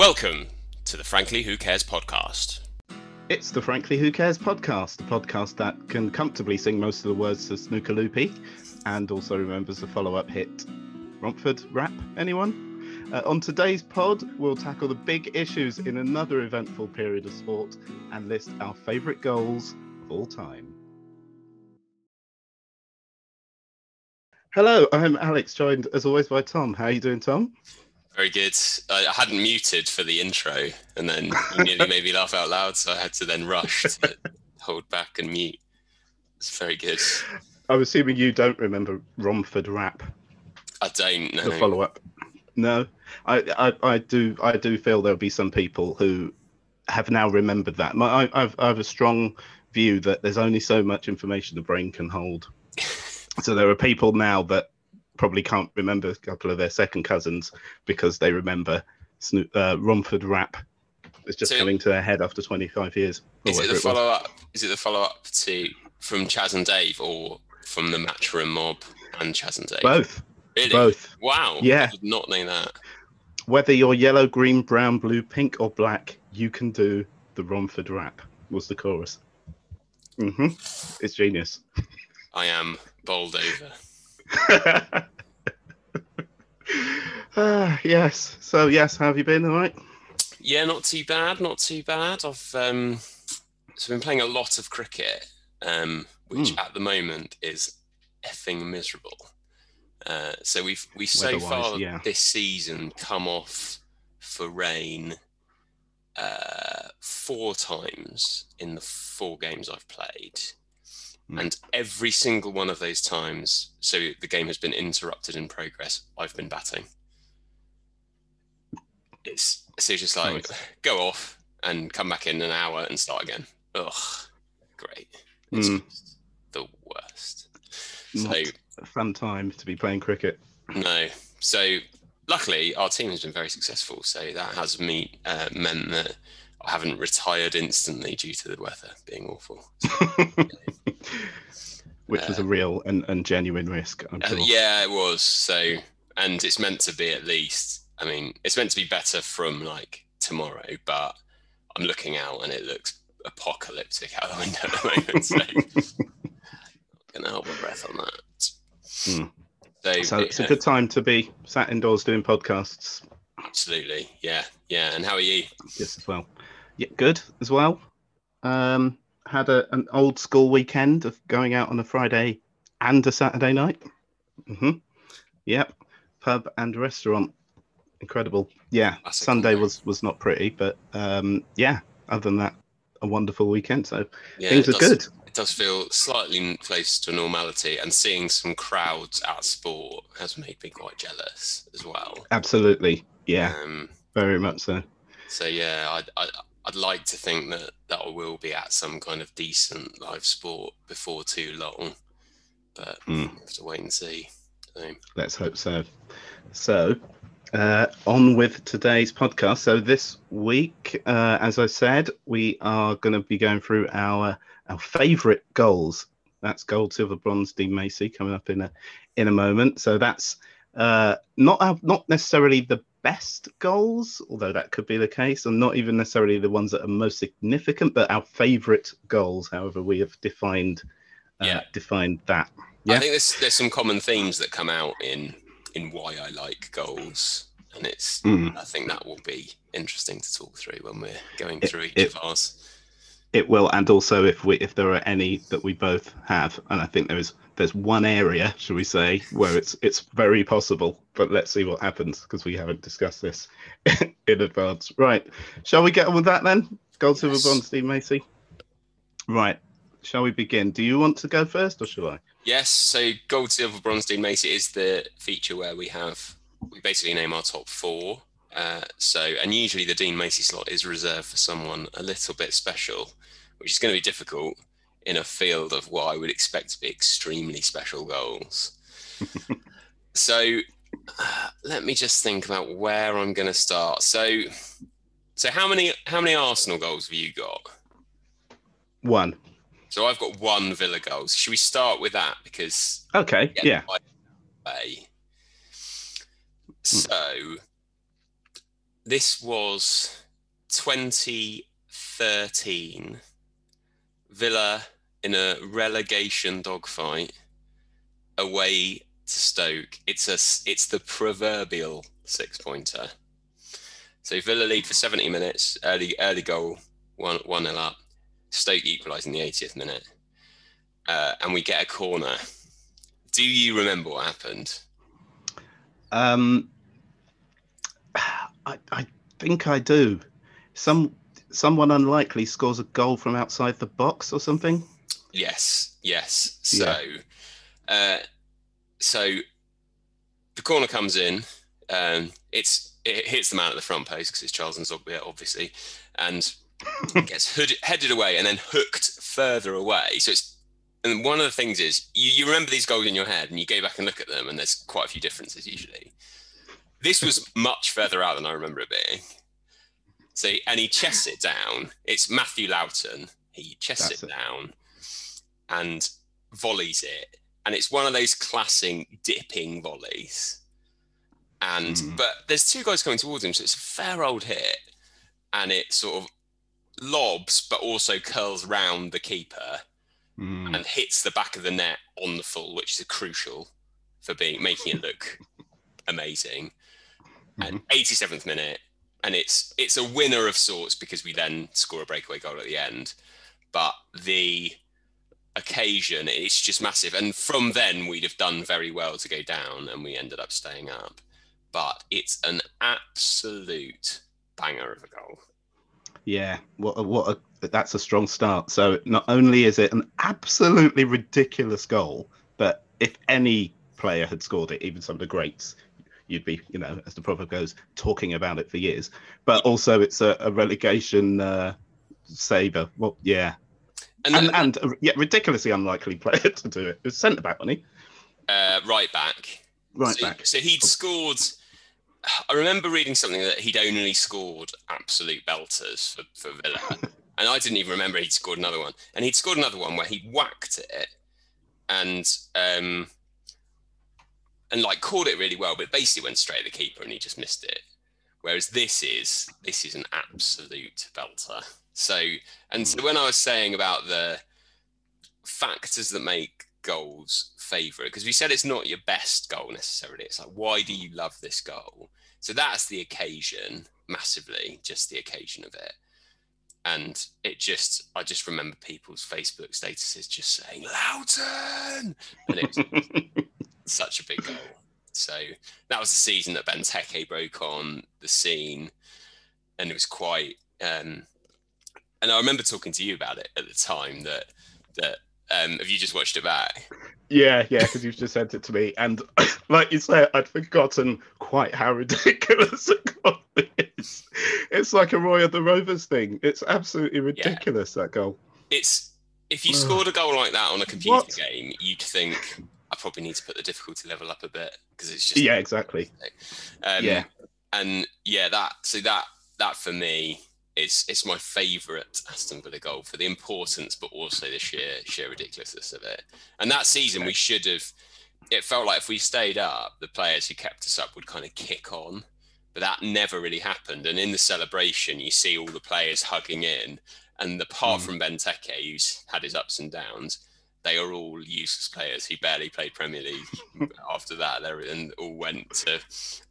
Welcome to the Frankly Who Cares podcast. It's the Frankly Who Cares podcast, a podcast that can comfortably sing most of the words to Snooker Loopy and also remembers the follow up hit Romford Rap. Anyone? Uh, on today's pod, we'll tackle the big issues in another eventful period of sport and list our favourite goals of all time. Hello, I'm Alex, joined as always by Tom. How are you doing, Tom? Very good. I hadn't muted for the intro, and then you nearly made me laugh out loud, so I had to then rush to hold back and mute. It's very good. I'm assuming you don't remember Romford Rap, I don't know. the follow up. No, I, I, I do. I do feel there'll be some people who have now remembered that. My, I, I've, I have a strong view that there's only so much information the brain can hold. so there are people now that probably can't remember a couple of their second cousins because they remember Sno- uh, Romford Rap. It's just So- coming to their head after 25 years. Is it the was. follow up? Is it the follow up to from Chas and Dave, or from the Matchroom Mob and Chas and Dave? Both. Really? Both. Wow. Yeah. I did not know that. Whether you're yellow, green, brown, blue, pink, or black, you can do the Romford Rap. Was the chorus. hmm It's genius. I am bowled over. Ah, yes. So yes, how have you been? All right. Yeah, not too bad. Not too bad. I've um, so been playing a lot of cricket, um, which Hmm. at the moment is effing miserable. Uh, so we've we so far yeah. this season come off for rain uh, four times in the four games I've played. Hmm. And every single one of those times, so the game has been interrupted in progress. I've been batting. It's so it's just like Nice. go off and come back in an hour and start again. Ugh, great. It's just the worst. So a fun time to be playing cricket. no. So luckily, our team has been very successful. So that has me uh, meant that I haven't retired instantly due to the weather being awful. Which was a real and, and genuine risk, I'm Uh, yeah, it was. So, and it's meant to be at least. I mean, it's meant to be better from like tomorrow, but I'm looking out and it looks apocalyptic out the window at the moment. So, gonna hold my breath on that. Hmm. So, So it's a good time to be sat indoors doing podcasts. Absolutely, yeah, yeah. And how are you? Yes, as well. Yeah, good as well. Um, had a, an old school weekend of going out on a Friday and a Saturday night. hmm Yep, pub and restaurant. Incredible. Yeah, Classic Sunday was was not pretty, but um, yeah. Other than that, a wonderful weekend. So Yeah, things are does- good. It does feel slightly close to normality, and seeing some crowds at sport has made me quite jealous as well. Absolutely. Yeah, Um, very much so. So yeah, I'd, I'd, I'd like to think that that I will be at some kind of decent live sport before too long, but Hmm. we'll have to wait and see. So, Let's hope so. So, uh, on with today's podcast. So, this week, uh, as I said, we are going to be going through our our favourite goals. That's gold, silver, bronze, Dean Macey coming up in a in a moment. So that's uh, not our, not necessarily the best goals, although that could be the case, and not even necessarily the ones that are most significant, but our favourite goals. However, we have defined uh, Yeah. defined that. Yeah? I think there's there's some common themes that come out in in why I like goals, and it's Mm. I think that will be interesting to talk through when we're going It- through each it- of ours. It will, and also if we if there are any that we both have, and I think there is there's one area, shall we say, where it's it's very possible. But let's see what happens because we haven't discussed this in advance. Right, shall we get on with that then? Gold, silver, Yes. bronze, Steve Macey. Right, shall we begin? Do you want to go first, or shall I? Yes, so gold, silver, bronze, Dean Macey is the feature where we have we basically name our top four. Uh, so, and usually the Dean Macey slot is reserved for someone a little bit special, which is going to be difficult in a field of what I would expect to be extremely special goals. so, uh, let me just think about where I'm going to start. So, so how many how many Arsenal goals have you got? One. So I've got one Villa goal. So should we start with that because Okay. Yeah. way. So this was 2013. Villa in a relegation dogfight away to Stoke. It's a it's the proverbial six pointer. So Villa lead for 70 minutes, early early goal, one one nil up. Stoke equalising the 80th minute, uh, and we get a corner. Do you remember what happened? Um, I, I think I do. Some someone unlikely scores a goal from outside the box or something. Yes, yes. So, yeah. uh, so the corner comes in. Um, it's it hits the man at the front post because it's Charles N'Zogbia, obviously, and gets hood, headed away and then hooked further away. So it's and one of the things is you, you remember these goals in your head and you go back and look at them and there's quite a few differences usually. This was much further out than I remember it being. So and he chests it down. It's Matthew Lowton. He chests That's it, it down and volleys it. And it's one of those classic dipping volleys. And mm. but there's two guys coming towards him, so it's a fair old hit. And it sort of lobs, but also curls round the keeper mm. and hits the back of the net on the full, which is crucial for being making it look amazing. Mm-hmm. And 87th minute, and it's it's a winner of sorts because we then score a breakaway goal at the end. But the occasion, it's just massive. And from then, we'd have done very well to go down, and we ended up staying up. But it's an absolute banger of a goal. Yeah, what a, what a, that's a strong start. So not only is it an absolutely ridiculous goal, but if any player had scored it, even some of the greats, you'd be, you know, as the proverb goes, talking about it for years. But also, it's a, a relegation uh, saver. Well, yeah, and and, and yeah, ridiculously unlikely player to do it. It was centre back, wasn't he? Uh, right back. Right so, back. So he'd scored I remember reading something that he'd only scored absolute belters for, for Villa. and I didn't even remember he'd scored another one. And he'd scored another one where he'd whacked it and um, and like caught it really well, but basically went straight at the keeper and he just missed it. Whereas this is this is an absolute belter. So and so when I was saying about the factors that make goals favourite because we said it's not your best goal necessarily. It's like, why do you love this goal? So that's the occasion massively, just the occasion of it. And it just, I just remember people's Facebook statuses just saying Lowton, and such a big goal. So that was the season that Benteke broke on the scene, and it was quite. Um, and I remember talking to you about it at the time that that um, have you just watched it back? Yeah, yeah, because you've just sent it to me, and like you said, I'd forgotten quite how ridiculous it is. It's like a Roy of the Rovers thing. It's absolutely ridiculous yeah. that goal. It's if you scored a goal like that on a computer what? game, you'd think I probably need to put the difficulty level up a bit because it's just yeah, exactly. Um, yeah, and yeah, that so that that for me is it's my favourite Aston Villa goal for the importance, but also the sheer sheer ridiculousness of it. And that season, we should have. It felt like if we stayed up, the players who kept us up would kind of kick on, but that never really happened. And in the celebration, you see all the players hugging in, and apart mm. from Benteke, who's had his ups and downs, they are all useless players who barely played Premier League after that. They and all went to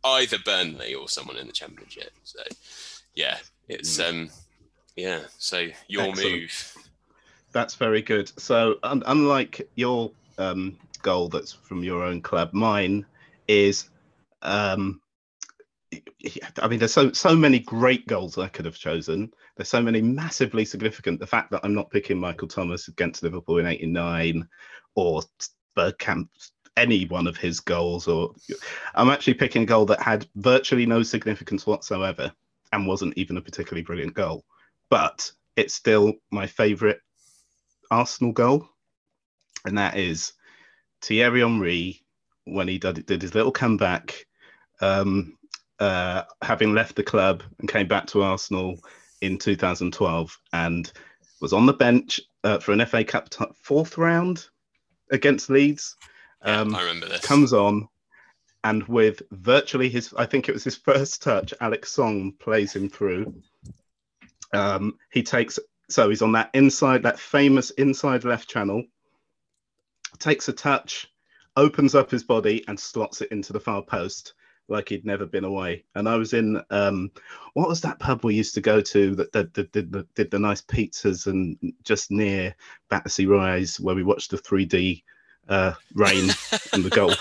either Burnley or someone in the Championship. So, yeah, it's mm. um, yeah. So your Excellent. move. That's very good. So un- unlike your um, goal that's from your own club, mine is. Um, I mean, there's so so many great goals I could have chosen. There's so many massively significant. The fact that I'm not picking Michael Thomas against Liverpool in '89, or Bergkamp, any one of his goals, or I'm actually picking a goal that had virtually no significance whatsoever and wasn't even a particularly brilliant goal. But it's still my favourite Arsenal goal, and that is Thierry Henry when he did, did his little comeback, um, uh, having left the club and came back to Arsenal in 2012 and was on the bench uh, for an FA Cup t- fourth round against Leeds. Um, yeah, I remember this. Comes on, and with virtually his, I think it was his first touch, Alex Song plays him through. Um, he takes, so he's on that inside, that famous inside left channel, takes a touch, opens up his body, and slots it into the far post like he'd never been away. And I was in um, what was that pub we used to go to that, that, that did, the, did the nice pizzas and just near Battersea Rise where we watched the 3D uh, rain and the golf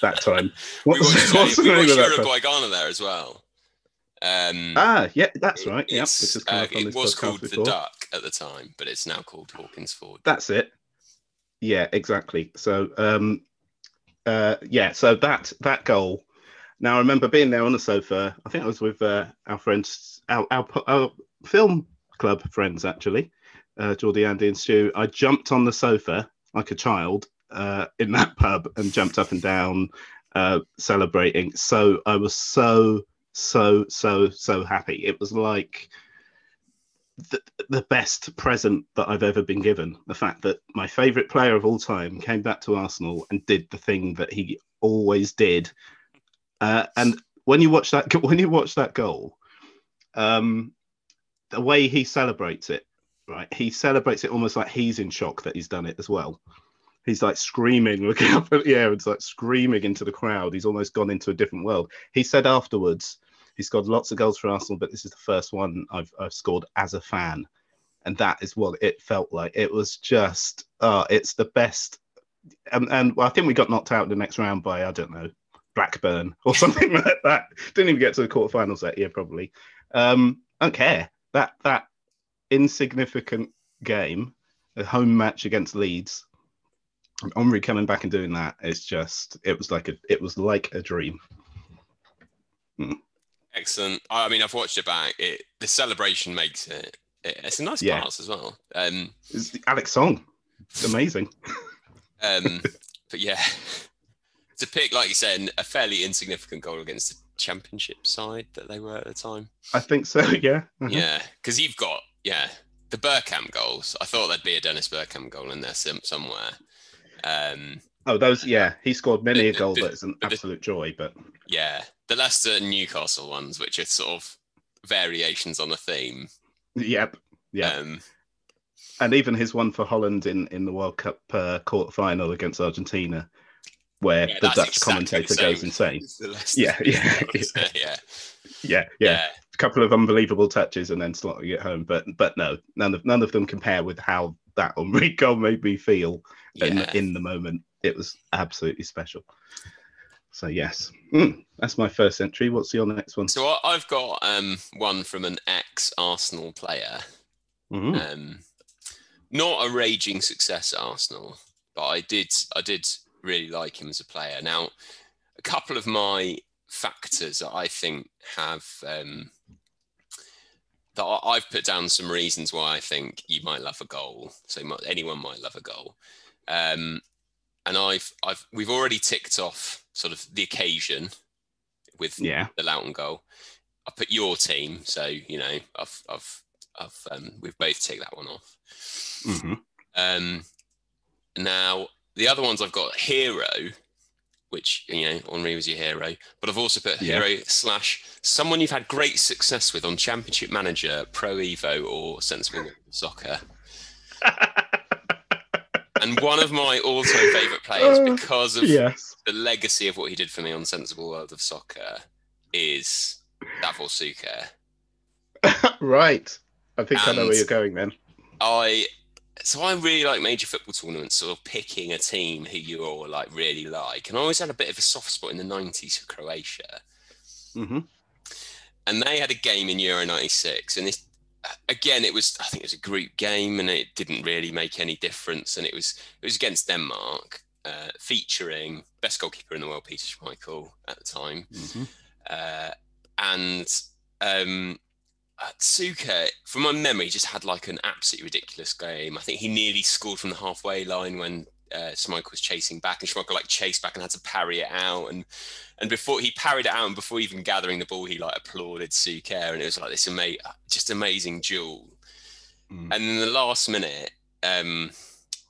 that time. What we was, watched, we watched Uruguay Ghana there as well. Um, ah, yeah, that's right. Yeah, uh, it was called before. the Duck at the time, but it's now called Hawkins Forge. That's it. Yeah, exactly. So, um, uh, yeah, so that that goal now I remember being there on the sofa. I think I was with uh, our friends, our, our, our film club friends actually, uh, Geordie, Andy, and Stu. I jumped on the sofa like a child uh, in that pub and jumped up and down, uh, celebrating. So I was so so so so happy. It was like the, the best present that I've ever been given. The fact that my favourite player of all time came back to Arsenal and did the thing that he always did uh, and when you watch that, when you watch that goal, um, the way he celebrates it, right? He celebrates it almost like he's in shock that he's done it as well. He's like screaming, looking up at the air, and like screaming into the crowd. He's almost gone into a different world. He said afterwards, he scored lots of goals for Arsenal, but this is the first one I've, I've scored as a fan, and that is what it felt like. It was just, uh, it's the best. And, and I think we got knocked out in the next round by I don't know Blackburn or something like that. Didn't even get to the quarterfinals that year, probably. Um, I don't care. That that insignificant game, a home match against Leeds. Henri coming back and doing that is just it was like a it was like a dream. Hmm. Excellent. I mean, I've watched it back. It the celebration makes it. it it's a nice yeah. pass as well. Um, it's Alex Song. It's amazing. um, but yeah, to pick, like you said, a fairly insignificant goal against the championship side that they were at the time. I think so. Yeah. Uh-huh. Yeah, because you've got yeah the Bergkamp goals. I thought there'd be a Dennis Bergkamp goal in there somewhere. Um, oh, those yeah, he scored many a goal that's an absolute the, joy. But yeah, the Leicester and Newcastle ones, which are sort of variations on a theme. Yep. Yeah. Um, and even his one for Holland in, in the World Cup uh, quarter final against Argentina, where yeah, the Dutch exactly commentator goes insane. Yeah, yeah, yeah, yeah, yeah, yeah. A couple of unbelievable touches and then slotting it home, but but no, none of none of them compare with how that Henry goal made me feel in, in the moment. It was absolutely special. So yes, mm, that's my first entry. What's your next one? So I've got um, one from an ex-Arsenal player. Mm-hmm. Um, not a raging success at Arsenal, but I did I did really like him as a player. Now, a couple of my factors that I think have um, that I've put down some reasons why I think you might love a goal. So anyone might love a goal, um, and I've I've we've already ticked off sort of the occasion with yeah. the Lowton goal. I put your team, so you know I've I've I've um, we've both ticked that one off. Mm-hmm. Um, now the other ones I've got hero, which you know Henri was your hero, but I've also put hero yeah. slash someone you've had great success with on Championship Manager, Pro Evo, or Sensible Soccer. and one of my all-time favourite players, uh, because of yes. the legacy of what he did for me on Sensible World of Soccer, is Davor Suker. right. I think and I know where you're going then. I so I really like major football tournaments, sort of picking a team who you all like really like, and I always had a bit of a soft spot in the '90s for Croatia. Mm-hmm. And they had a game in Euro '96, and this again, it was I think it was a group game, and it didn't really make any difference, and it was it was against Denmark, uh, featuring best goalkeeper in the world, Peter Schmeichel at the time, mm-hmm. uh, and um, uh, from my memory, just had like an absolutely ridiculous game. I think he nearly scored from the halfway line when uh, Schmeichel was chasing back, and Schmeichel like chased back and had to parry it out. And and before he parried it out, and before even gathering the ball, he like applauded Suker, and it was like this ama- just amazing duel. Mm. And in the last minute, um,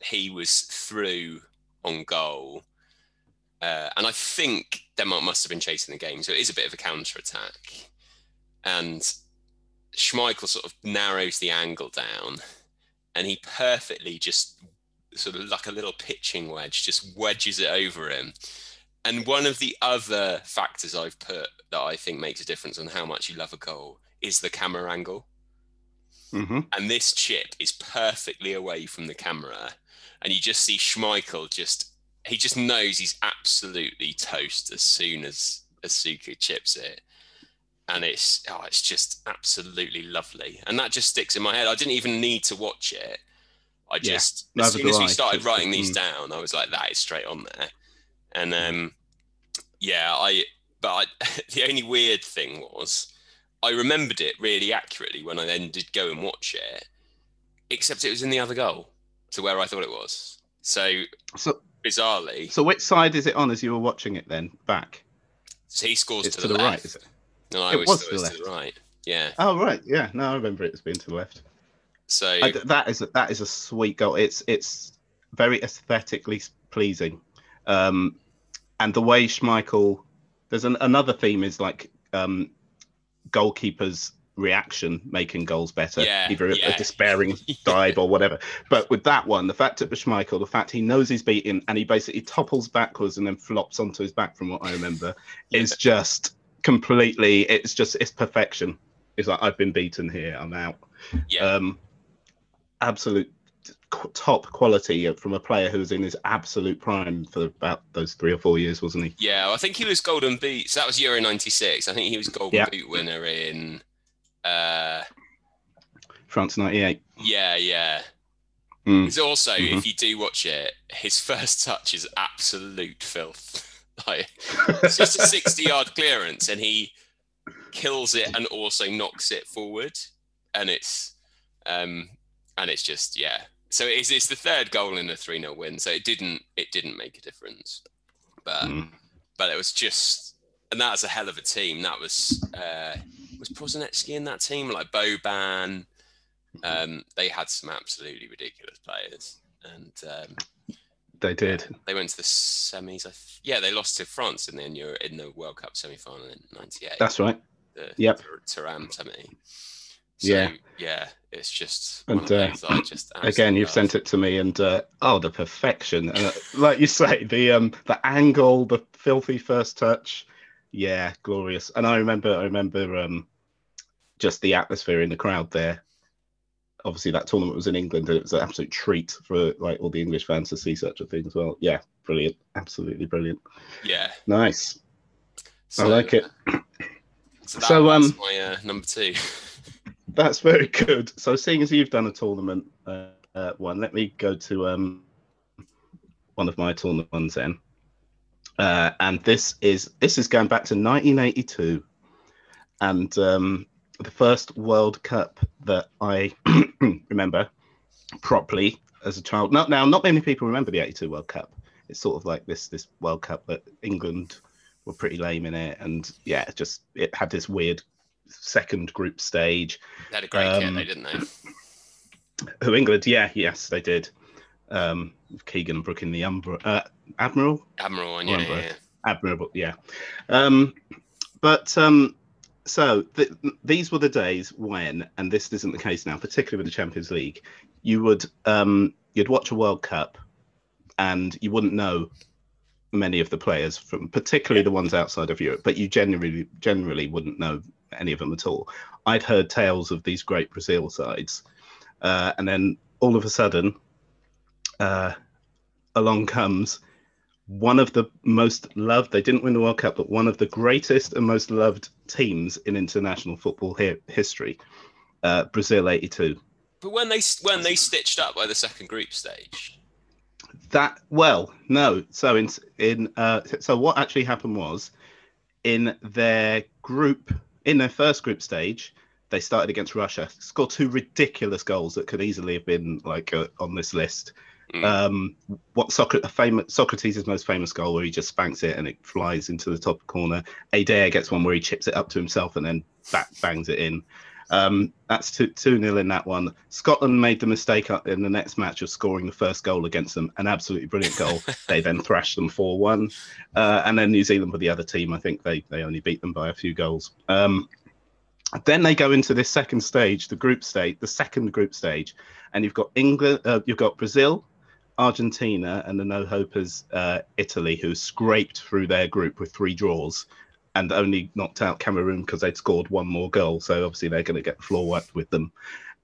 he was through on goal, Uh, and I think Denmark must have been chasing the game, so it is a bit of a counter attack. And Schmeichel sort of narrows the angle down, and he perfectly just sort of like a little pitching wedge, just wedges it over him. And one of the other factors I've put that I think makes a difference on how much you love a goal is the camera angle. Mm-hmm. And this chip is perfectly away from the camera. And you just see Schmeichel just, he just knows he's absolutely toast as soon as, Asuka chips it. And it's, oh, it's just absolutely lovely. And that just sticks in my head. I didn't even need to watch it. I just, neither as soon as we I. started writing these mm. down, I was like, that is straight on there. And um, yeah, I, but I, the only weird thing was I remembered it really accurately when I then did go and watch it, except it was in the other goal to where I thought it was. So So, bizarrely, so which side is it on as you were watching it then? Back. so he scores to, to the, the right, is it? No, I It always was to the was to the right. Yeah. Oh right, yeah. No, I remember it as being to the left. So I that is a, that is a sweet goal. It's it's very aesthetically pleasing, um, and the way Schmeichel. There's an, another theme is like um, goalkeepers' reaction making goals better, Yeah, either a, yeah. a despairing dive or whatever. But with that one, the fact that Schmeichel, the fact he knows he's beaten and he basically topples backwards and then flops onto his back, from what I remember, is just completely. It's just it's perfection. It's like I've been beaten here. I'm out yeah, um, absolute top quality from a player who was in his absolute prime for about those three or four years, wasn't he? yeah. I think he was Golden Boot. So that was Euro '96. I think he was Golden Yeah. Boot winner in. Uh, France '98. yeah, yeah. Mm. It's also, Mhm. if you do watch it, his first touch is absolute filth. Like, it's just a 60 yard clearance and he kills it and also knocks it forward. And it's, um, and it's just, yeah. So it's, it's the third goal in a 3 0 win. So it didn't, it didn't make a difference. But, Mm. but it was just, and that was a hell of a team. That was, uh, was Prosinecki in that team? Like Boban. Um, they had some absolutely ridiculous players, and um, They did. they went to the semis. I th- yeah, they lost to France in the in, Euro- in the World Cup semi final in '98. That's right. the yep. Tur- Thuram semi. So, Yeah. yeah, it's just And, one of those that I uh, just Again, you've love. sent it to me, and uh, oh, the perfection! Uh, like you say, the um, the angle, the filthy first touch, yeah, glorious. And I remember, I remember um, just the atmosphere in the crowd there. Obviously, that tournament was in England, and it was an absolute treat for like all the English fans to see such a thing as well. Yeah, brilliant, absolutely brilliant. Yeah, Nice. so, like it. So, So, um, my uh, number two. That's very good. So, seeing as you've done a tournament uh, uh, one, let me go to um, one of my tournament ones then. Uh, and this is this is going back to 1982, and um, the first World Cup that I remember properly as a child. Not now, not many people remember the '82 World Cup. It's sort of like this this World Cup that England were pretty lame in it, and yeah, just it had this weird second group stage. They had a great um, they didn't they? Who England? Yeah, yes, they did. Um, Keegan and Brook in the Umbro, uh, Admiral, Admiral yeah, yeah, yeah. admirable, yeah. Um, but um, so th- these were the days when, and this isn't the case now, particularly with the Champions League, you would um, you'd watch a World Cup, and you wouldn't know many of the players from, particularly the ones outside of Europe, but you generally generally wouldn't know any of them at all. I'd heard tales of these great Brazil sides, uh, and then all of a sudden, uh, along comes one of the most loved. They didn't win the World Cup, but one of the greatest and most loved teams in international football hi- history, uh, Brazil '82. But when they when they stitched up by the second group stage, That well, no. So in in uh, so what actually happened was, in their group, in their first group stage, they started against Russia, scored two ridiculous goals that could easily have been like uh, on this list. Mm. Um, what Socrates, famous, Socrates' most famous goal, where he just spanks it and it flies into the top corner. Eder gets one where he chips it up to himself and then back, bangs it in. Um, that's 2 2 nil in that one. Scotland made the mistake in the next match of scoring the first goal against them, an absolutely brilliant goal. they then thrashed them 4 1. Uh, and then New Zealand were the other team. I think they, they only beat them by a few goals. Um, then they go into this second stage, the group stage, the second group stage, and you've got England, uh, you've got Brazil, Argentina, and the no hopers uh, Italy, who scraped through their group with three draws and only knocked out Cameroon because they'd scored one more goal. So obviously they're going to get floor wiped with them.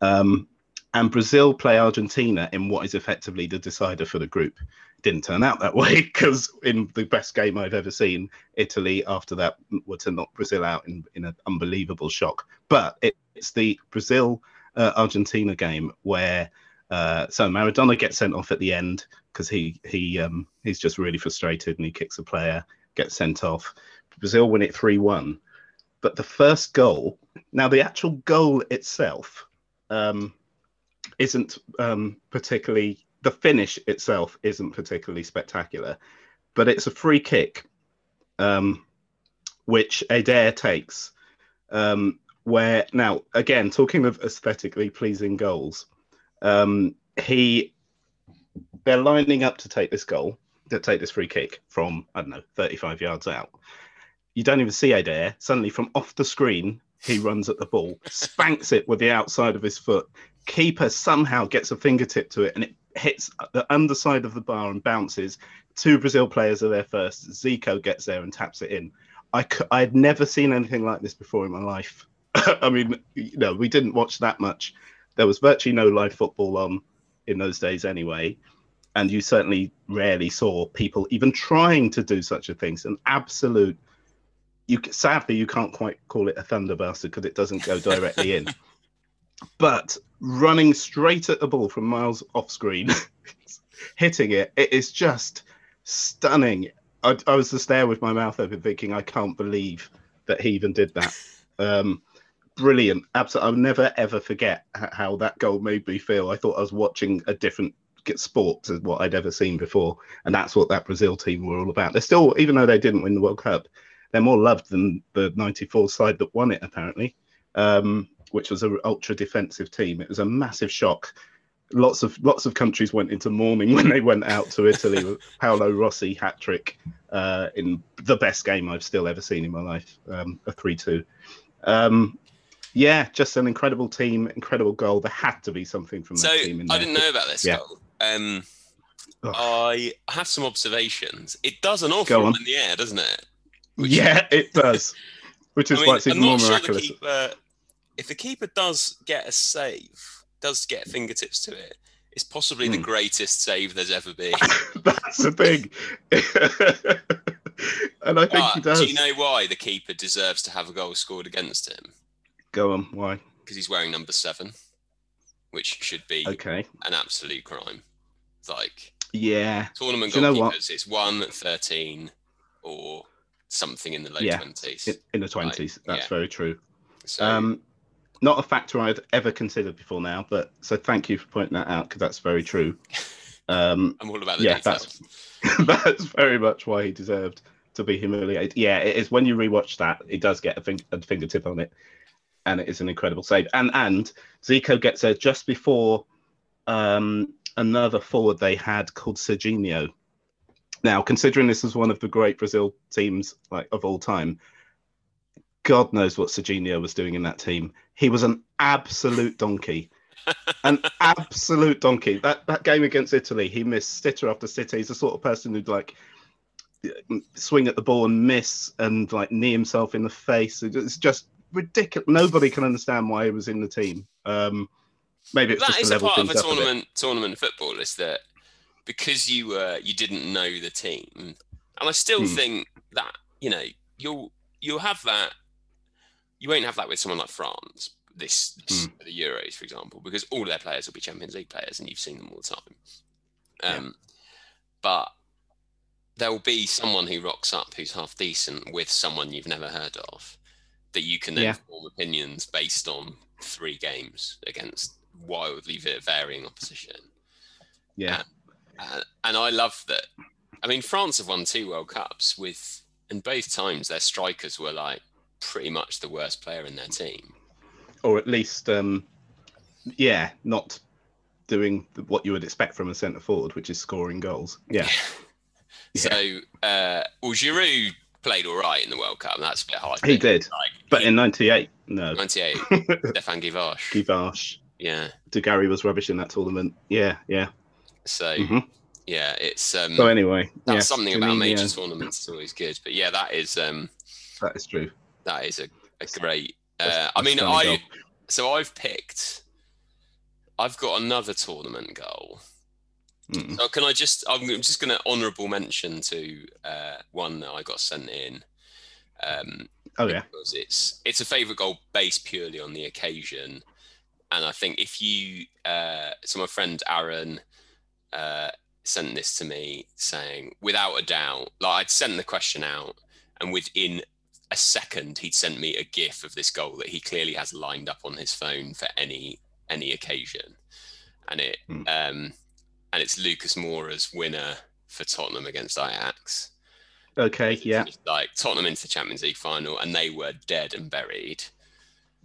Um, and Brazil play Argentina in what is effectively the decider for the group. Didn't turn out that way because in the best game I've ever seen, Italy after that were to knock Brazil out in, in an unbelievable shock. But it, it's the Brazil uh, Argentina game where uh, so Maradona gets sent off at the end because he he um, he's just really frustrated and he kicks a player, gets sent off. Brazil win it 3 1. But the first goal, now the actual goal itself um, isn't um, particularly, the finish itself isn't particularly spectacular, but it's a free kick, um, which Eder takes. Um, where now, again, talking of aesthetically pleasing goals, um, he they're lining up to take this goal, to take this free kick from I don't know 35 yards out, you don't even see Eder. Suddenly, from off the screen, he runs at the ball, spanks it with the outside of his foot. Keeper somehow gets a fingertip to it, and it hits the underside of the bar and bounces. Two Brazil players are there first. Zico gets there and taps it in. I I had never seen anything like this before in my life. I mean, you know, we didn't watch that much. There was virtually no live football on in those days anyway. And you certainly rarely saw people even trying to do such a thing. It's an absolute you sadly you can't quite call it a thunderbuster because it doesn't go directly in. But running straight at the ball from miles off screen, hitting it, it is just stunning. I, I, was just there with my mouth open, thinking, I can't believe that he even did that. Um, brilliant, absolutely. I'll never ever forget how that goal made me feel. I thought I was watching a different sport to what I'd ever seen before, and that's what that Brazil team were all about. They're still, even though they didn't win the World Cup, they're more loved than the 94 side that won it, apparently, um, which was an ultra defensive team. It was a massive shock. Lots of lots of countries went into mourning when they went out to Italy with Paolo Rossi hat trick uh, in the best game I've still ever seen in my life, um, a 3 2. Um, yeah, just an incredible team, incredible goal. There had to be something from so that team. I didn't know about this yeah. goal. Um, I have some observations. It does an awful lot in the air, doesn't it? yeah, it does. Which is I mean, why it's even more sure miraculous. The keeper, if the keeper does get a save, does get fingertips to it, it's possibly mm. the hmm. greatest save there's ever been. That's the thing. and I think but he does. Do you know why the keeper deserves to have a goal scored against him? Go on, why? Because he's wearing number seven, which should be okay. an absolute crime. Like, yeah. Tournament you goalkeepers, it's 1, 13, or something in the late twenties. Yeah, in the twenties, like, that's yeah. very true. So, um, not a factor I'd ever considered before now, but so thank you for pointing that out because that's very true. Um, I'm all about the yeah, details. that's that's very much why he deserved to be humiliated. Yeah, it is when you rewatch that, it does get a, fing- a fingertip on it, and it is an incredible save. And and Zico gets there just before um, another forward they had called Serginho now, considering this is one of the great Brazil teams like of all time, God knows what Serginho was doing in that team. He was an absolute donkey. an absolute donkey. That that game against Italy, he missed sitter after sitter. He's the sort of person who'd like swing at the ball and miss and like knee himself in the face. It's just ridiculous. Nobody can understand why he was in the team. Um, maybe it's that just is a part of a tournament a tournament football. Is that because you uh, you didn't know the team, and I still hmm. think that you know you'll you'll have that. You won't have that with someone like France this, this hmm. the Euros, for example, because all their players will be Champions League players, and you've seen them all the time. Um, yeah. But there will be someone who rocks up who's half decent with someone you've never heard of that you can then yeah. form opinions based on three games against wildly varying opposition. Yeah. Uh, and I love that. I mean, France have won two World Cups with, and both times their strikers were like pretty much the worst player in their team. or at least, um, yeah, not doing what you would expect from a centre forward, which is scoring goals. Yeah. So, uh, well, Giroud played all right in the World Cup. That's a bit hard. He did, Like, but he- in '98, no. 98, Stéphane Guivarc'h. Givash, Yeah. Dugarry was rubbish in that tournament. Yeah, yeah. So, Mhm. yeah, it's um, So anyway, that's yes, something about Janine, major yeah, tournaments. It's always good. But yeah, that is um, that is true. that is a, a great. Uh, I mean, I goal. so I've picked. I've got another tournament goal. Mm. So can I just? I'm just going to honourable mention to uh, one that I got sent in. Um, Oh yeah, because it's it's a favourite goal based purely on the occasion, and I think if you, uh, so my friend Aaron uh, sent this to me saying, without a doubt, like I'd sent the question out, and within a second he'd sent me a GIF of this goal that he clearly has lined up on his phone for any any occasion, and it Hmm. um, and it's Lucas Moura's winner for Tottenham against Ajax. okay, yeah. Like Tottenham into the Champions League final, and they were dead and buried.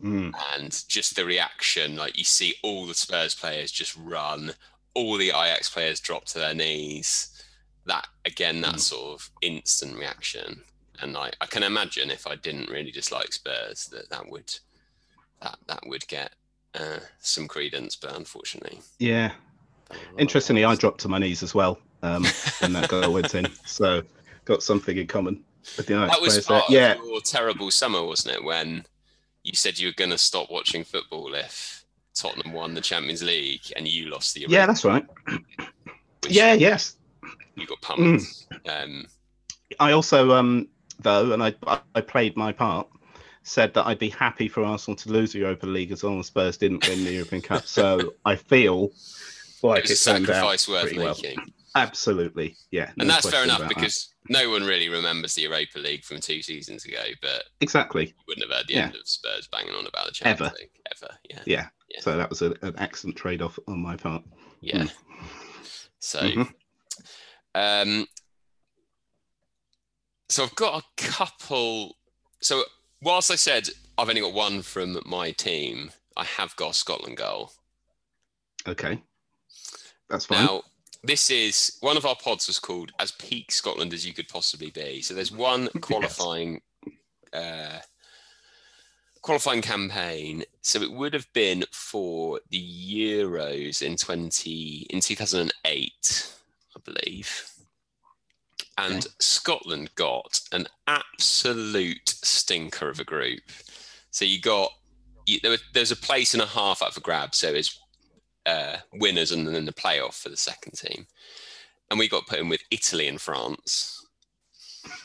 Mm. And just the reaction, like you see all the Spurs players just run, all the Ajax players drop to their knees. That again, that Mm. sort of instant reaction. And I, I can imagine if I didn't really dislike Spurs, that that would that that would get uh, some credence. But unfortunately, Yeah. Interestingly, I dropped to my knees as well um, when that goal went in. So got something in common with the Ajax that was players there. part Yeah, of your terrible summer, wasn't it? When you said you were going to stop watching football if Tottenham won the Champions League and you lost the yeah, that's right. Yeah, yes. you got pummeled. Mm. Um, I also, um, though, and I, I played my part, said that I'd be happy for Arsenal to lose the Europa League as long as Spurs didn't win the European Cup. So I feel like it was it, a sacrifice worth pretty well. making, Absolutely, yeah. no and that's fair enough about that. because no one really remembers the Europa League from two seasons ago. But exactly, you wouldn't have heard the Yeah. end of Spurs banging on about the Champions Ever. League ever. Yeah, yeah. Yeah. So that was a, an excellent trade-off on my part. yeah. Mm. So, Mhm. um, so I've got a couple. So whilst I said I've only got one from my team, I have got a Scotland goal. Okay, that's fine. Now, this is one of our pods was called "As Peak Scotland as You Could Possibly Be." So there's one qualifying, uh, qualifying campaign. So it would have been for the Euros in twenty in two thousand and eight, I believe. And Okay. Scotland got an absolute stinker of a group. So you got you, there, was, there was a place and a half up for grabs. So it's uh, winners and then the playoff for the second team. And we got put in with Italy and France.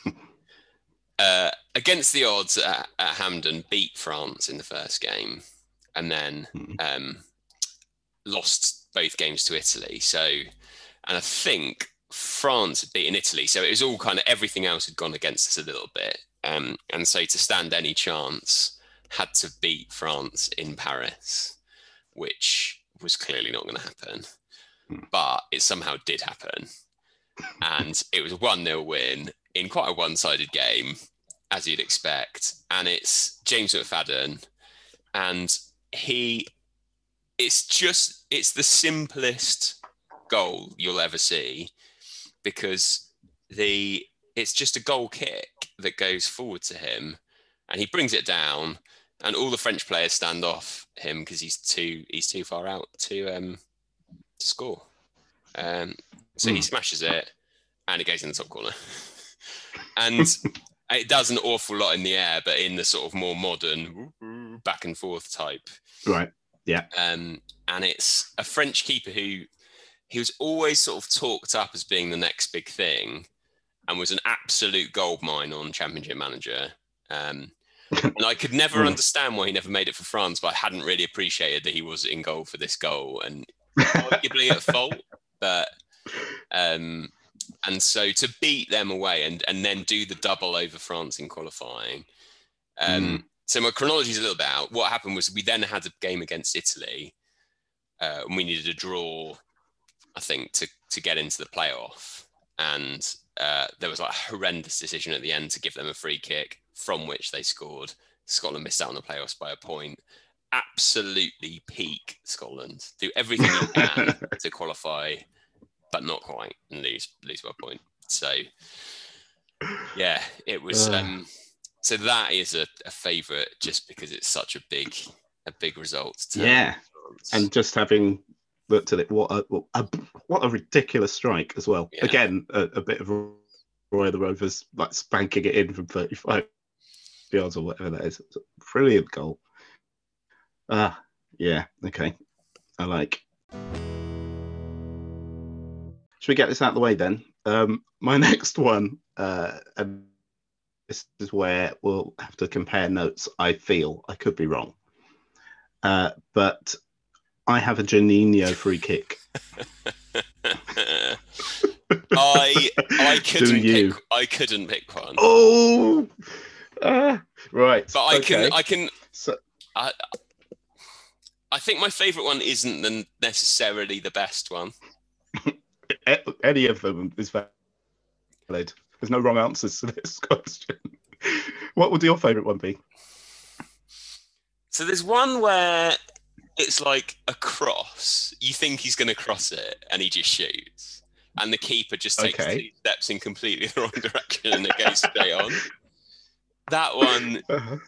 uh, against the odds at, at Hampden, beat France in the first game and then Mhm. um, lost both games to Italy. So, and I think France had beaten Italy. So it was all kind of everything else had gone against us a little bit. Um, and so to stand any chance, had to beat France in Paris, which was clearly not going to happen. Hmm. But it somehow did happen. And it was a 1 0 win in quite a one sided game, as you'd expect. And it's James McFadden. And he, it's just, it's the simplest goal you'll ever see because the, it's just a goal kick that goes forward to him and he brings it down and all the French players stand off him because he's too he's too far out to um to score. Um, so he Hmm. smashes it and it goes in the top corner, and it does an awful lot in the air, but in the sort of more modern back and forth type. Right. Yeah. Um, and it's a French keeper who he was always sort of talked up as being the next big thing, and was an absolute gold mine on Championship Manager. Um, and I could never Hmm. understand why he never made it for France, but I hadn't really appreciated that he was in goal for this goal and arguably at fault. But um, and so to beat them away and and then do the double over France in qualifying. Um, Mm. So my chronology is a little bit out. What happened was we then had a game against Italy, uh, and we needed a draw, I think, to to get into the playoff. And uh, there was like a horrendous decision at the end to give them a free kick, from which they scored. Scotland missed out on the playoffs by a point, absolutely peak Scotland. Do everything you can to qualify, but not quite, and lose lose by a point. So, yeah, it was. Um, so that is a, a favourite just because it's such a big a big result. to Yeah. France. and just having looked at it, what a, what a, what a ridiculous strike as well. Yeah. Again, a, a bit of Roy the Rovers like spanking it in from 35 yards or whatever that is. It's a brilliant goal. Ah, yeah, okay. I like. Should we get this out of the way then? Um, my next one, uh, and this is where we'll have to compare notes. I feel I could be wrong, uh, but I have a Juninho free kick. I I couldn't pick I couldn't pick one. Oh, ah, right. but I okay. can I can So, I I think my favourite one isn't the, necessarily the best one. any of them is valid. There's no wrong answers to this question. what would your favourite one be? So there's one where it's like a cross. You think he's going to cross it, and he just shoots, and the keeper just takes Okay. two steps in completely the wrong direction, and it goes straight on. That one, Uh-huh.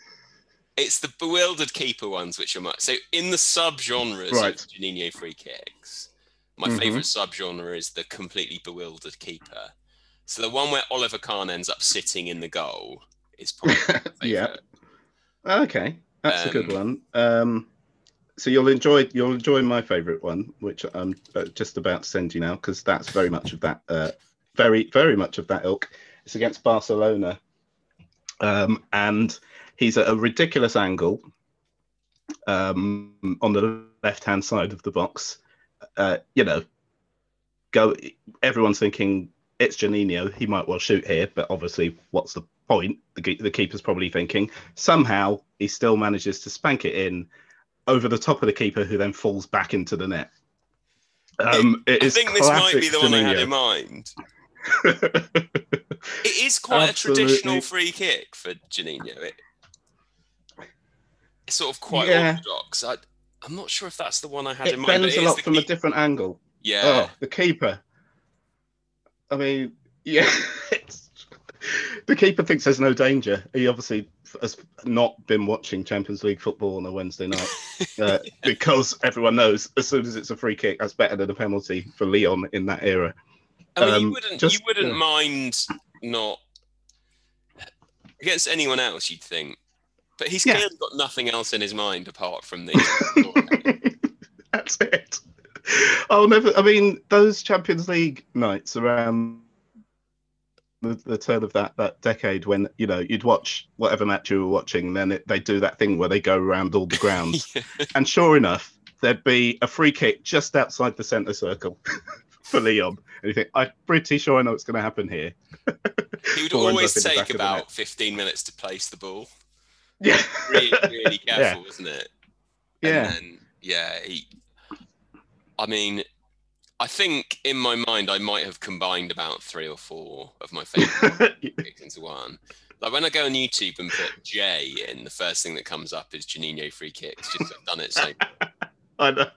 it's the bewildered keeper ones, which are much. So in the subgenres Right. of Juninho free kicks, my Mhm. favourite subgenre is the completely bewildered keeper. So the one where Oliver Kahn ends up sitting in the goal is probably. Yeah. Okay, that's a good Um, one. Um, so you'll enjoy you'll enjoy my favourite one, which I'm uh, just about to send you now, because that's very much of that, uh, very very much of that ilk. It's against Barcelona, um, and he's at a ridiculous angle um, on the left hand side of the box. Uh, you know, go. Everyone's thinking it's Juninho. He might well shoot here, but obviously, what's the point? The, the keeper's probably thinking. Somehow, he still manages to spank it in over the top of the keeper, who then falls back into the net. Um, it I think this might be the one I had in mind. It is quite Absolutely. a traditional free kick for Juninho. It, it's sort of quite Yeah. orthodox. I, I'm not sure if that's the one I had it in mind. bends it a lot from a different angle. Yeah, Oh, the keeper. I mean, yeah. The keeper thinks there's no danger. He obviously has not been watching Champions League football on a Wednesday night uh, because everyone knows as soon as it's a free kick, that's better than a penalty for Lyon in that era. I mean, you um, wouldn't just- you wouldn't yeah. mind not against anyone else. You'd think, but he's Yeah. clearly got nothing else in his mind apart from the. That's it. I'll never. I mean, those Champions League nights around the, the turn of that that decade, when you know you'd watch whatever match you were watching, then it, they do that thing where they go around all the grounds, and sure enough, there'd be a free kick just outside the centre circle for Lyon. And you think, I'm pretty sure I know what's going to happen here. He would always up in the back take about 15 minutes to place the ball. Yeah, Really, really careful, isn't it? And Yeah. then, yeah, he. I mean, I think in my mind I might have combined about three or four of my favourite kicks into one. Like when I go on YouTube and put J in, the first thing that comes up is Juninho free kicks. Just I've done it so. I know.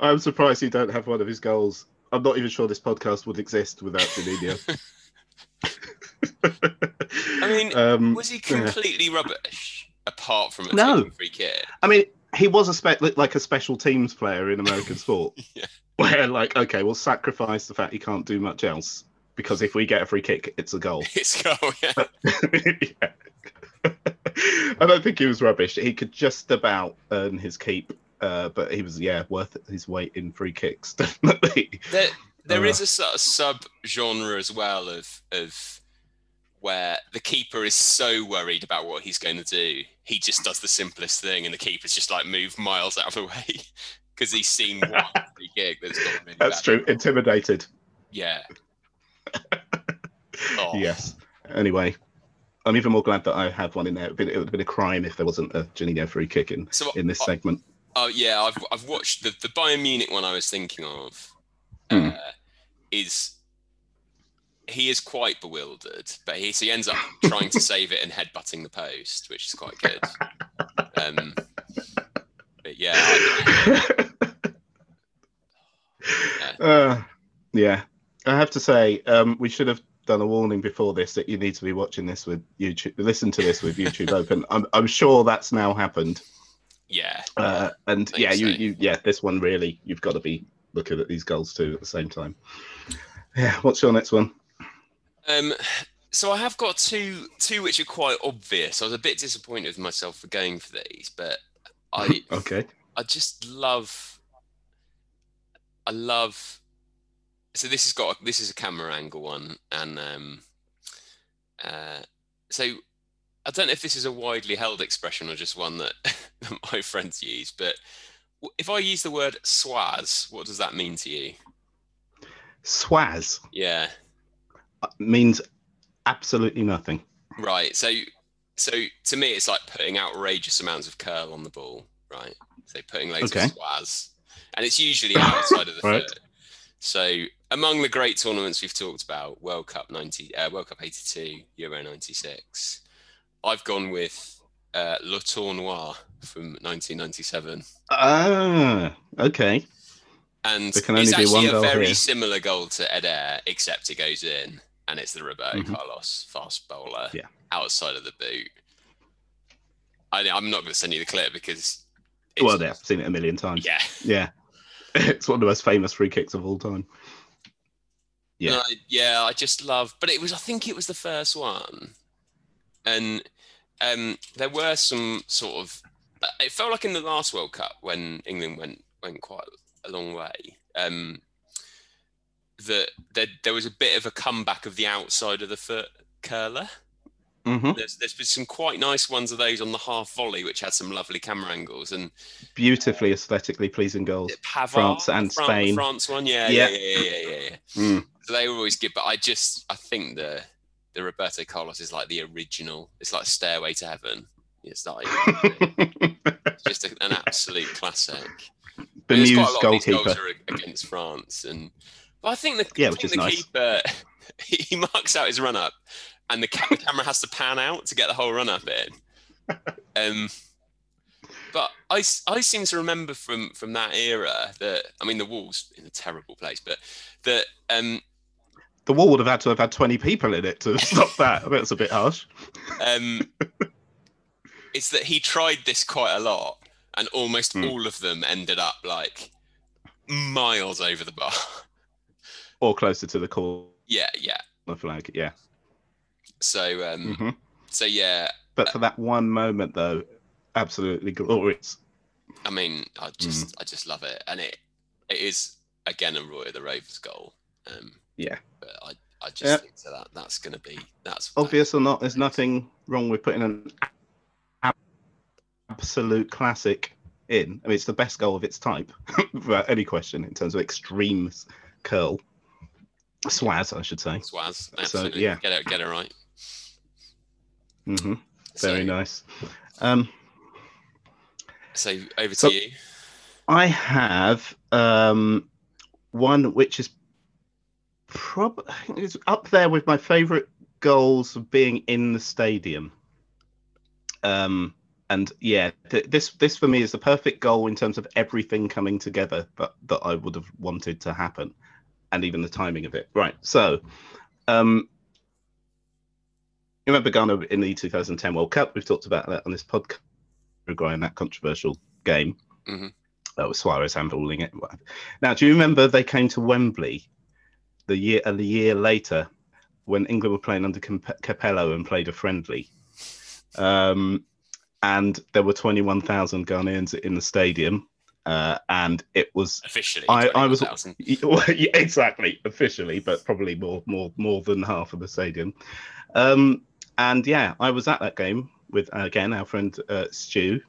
I'm surprised you don't have one of his goals. I'm not even sure this podcast would exist without Juninho. I mean, um, was he yeah. completely rubbish apart from a No. free kick? I mean, he was a spe- like a special teams player in American sport, Yeah. where like, okay, we'll sacrifice the fact he can't do much else because if we get a free kick, it's a goal. It's goal, yeah. Yeah. I don't think he was rubbish. He could just about earn his keep, uh, but he was yeah worth his weight in free kicks, definitely. There, there Uh. is a sort of sub genre as well of of where the keeper is so worried about what he's going to do, he just does the simplest thing, and the keeper's just like move miles out of the way because he's seen one free kick that's gone really That's true. Intimidated. Yeah. Oh, Yes. Anyway, I'm even more glad that I have one in there. It would, been, would have been a crime if there wasn't a Juninho free kick in, So in this uh, segment. Oh yeah, I've I've watched the the Bayern Munich one I was thinking of. Hmm. Uh, is he is quite bewildered, but he so he ends up trying to save it and headbutting the post, which is quite good. Um, yeah. I- uh, yeah, I have to say, um, we should have done a warning before this that you need to be watching this with YouTube, listen to this with YouTube open. I'm, I'm sure that's now happened. yeah. Uh, and yeah, you, you, yeah, this one really, you've got to be looking at these goals too at the same time. Yeah, what's your next one? Um, so I have got two two which are quite obvious. I was a bit disappointed with myself for going for these, but I Okay. I just love I love so this has got this is a camera angle one and um uh so I don't know if this is a widely held expression or just one that my friends use, but if I use the word swaz, what does that mean to you? Swaz Yeah. Means absolutely nothing. Right. So, so to me, it's like putting outrageous amounts of curl on the ball. Right. So putting loads Okay. of swaz, and it's usually outside of the Right. foot. So among the great tournaments we've talked about, World Cup ninety, uh, World Cup eighty two, Euro ninety six, I've gone with uh, Le Tournoi from nineteen ninety seven. Ah, okay. And There can it's only be one actually a very here. similar goal to Eder, except it goes in, and it's the Roberto Mhm. Carlos fast bowler Yeah. outside of the boot. I, I'm not going to send you the clip because. It's, Well, yeah, I've seen it a million times. Yeah. Yeah. It's one of the most famous free kicks of all time. Yeah. I- yeah, I just love. But it was, I think it was the first one, and um, there were some sort of. It felt like in the last World Cup when England went went quite a long way. Um, that there, there was a bit of a comeback of the outside of the foot curler. hmm There's, there's been some quite nice ones of those on the half volley, which had some lovely camera angles. And Beautifully aesthetically pleasing goals. Pavard, France and Spain. France one, yeah, Yeah. yeah, yeah, yeah, yeah, yeah. Mm. So they were always good, but I just I think the the Roberto Carlos is like the original. It's like Stairway to Heaven. It's like it's just a, an absolute classic. Bemused lot of these goalkeeper. goals are against France, and I think the Yeah, I think is the nice. keeper he marks out his run up, and the, camera has to pan out to get the whole run up in. Um, but I seem to remember from from that era that I mean the wall's in a terrible place, but that um, The wall would have had to have had 20 people in it to stop that. That's a bit harsh. um, it's that he tried this quite a lot, and almost Hmm. all of them ended up like miles over the bar. Or closer to the corner yeah, yeah. flag. Yeah. So um, hmm so yeah. But for that one moment, though, absolutely glorious. I mean, I just Hmm. I just love it, and it it is again a Roy of the Rovers goal. Um, Yeah. but I I just Yeah. think that, that that's going to be that's Obvious or not, there's nothing wrong with putting an absolute classic in. I mean, it's the best goal of its type, without any question, in terms of extreme curl. Swaz, I should say. Swaz. So, Absolutely. yeah. Get it get it right. hmm Very so, nice. Um, So over So- to you. I have um, one which is probably is up there with my favourite goals of being in the stadium. Um, and yeah, th- this this for me is the perfect goal in terms of everything coming together that that I would have wanted to happen, and even the timing of it. Right. So, um, you remember Ghana in the 2010 World Cup? We've talked about that on this podcast. Uruguay in that controversial game. Mhm. That was Suarez handballing it. Now, do you remember they came to Wembley the year a year later when England were playing under Capello and played a friendly? Um, and there were 21,000 Ghanaians in the stadium, uh, and it was Officially. I- I was- well, yeah, exactly officially, but probably more more more than half of the stadium. Um, and yeah, I was at that game with again our friend uh, Stu,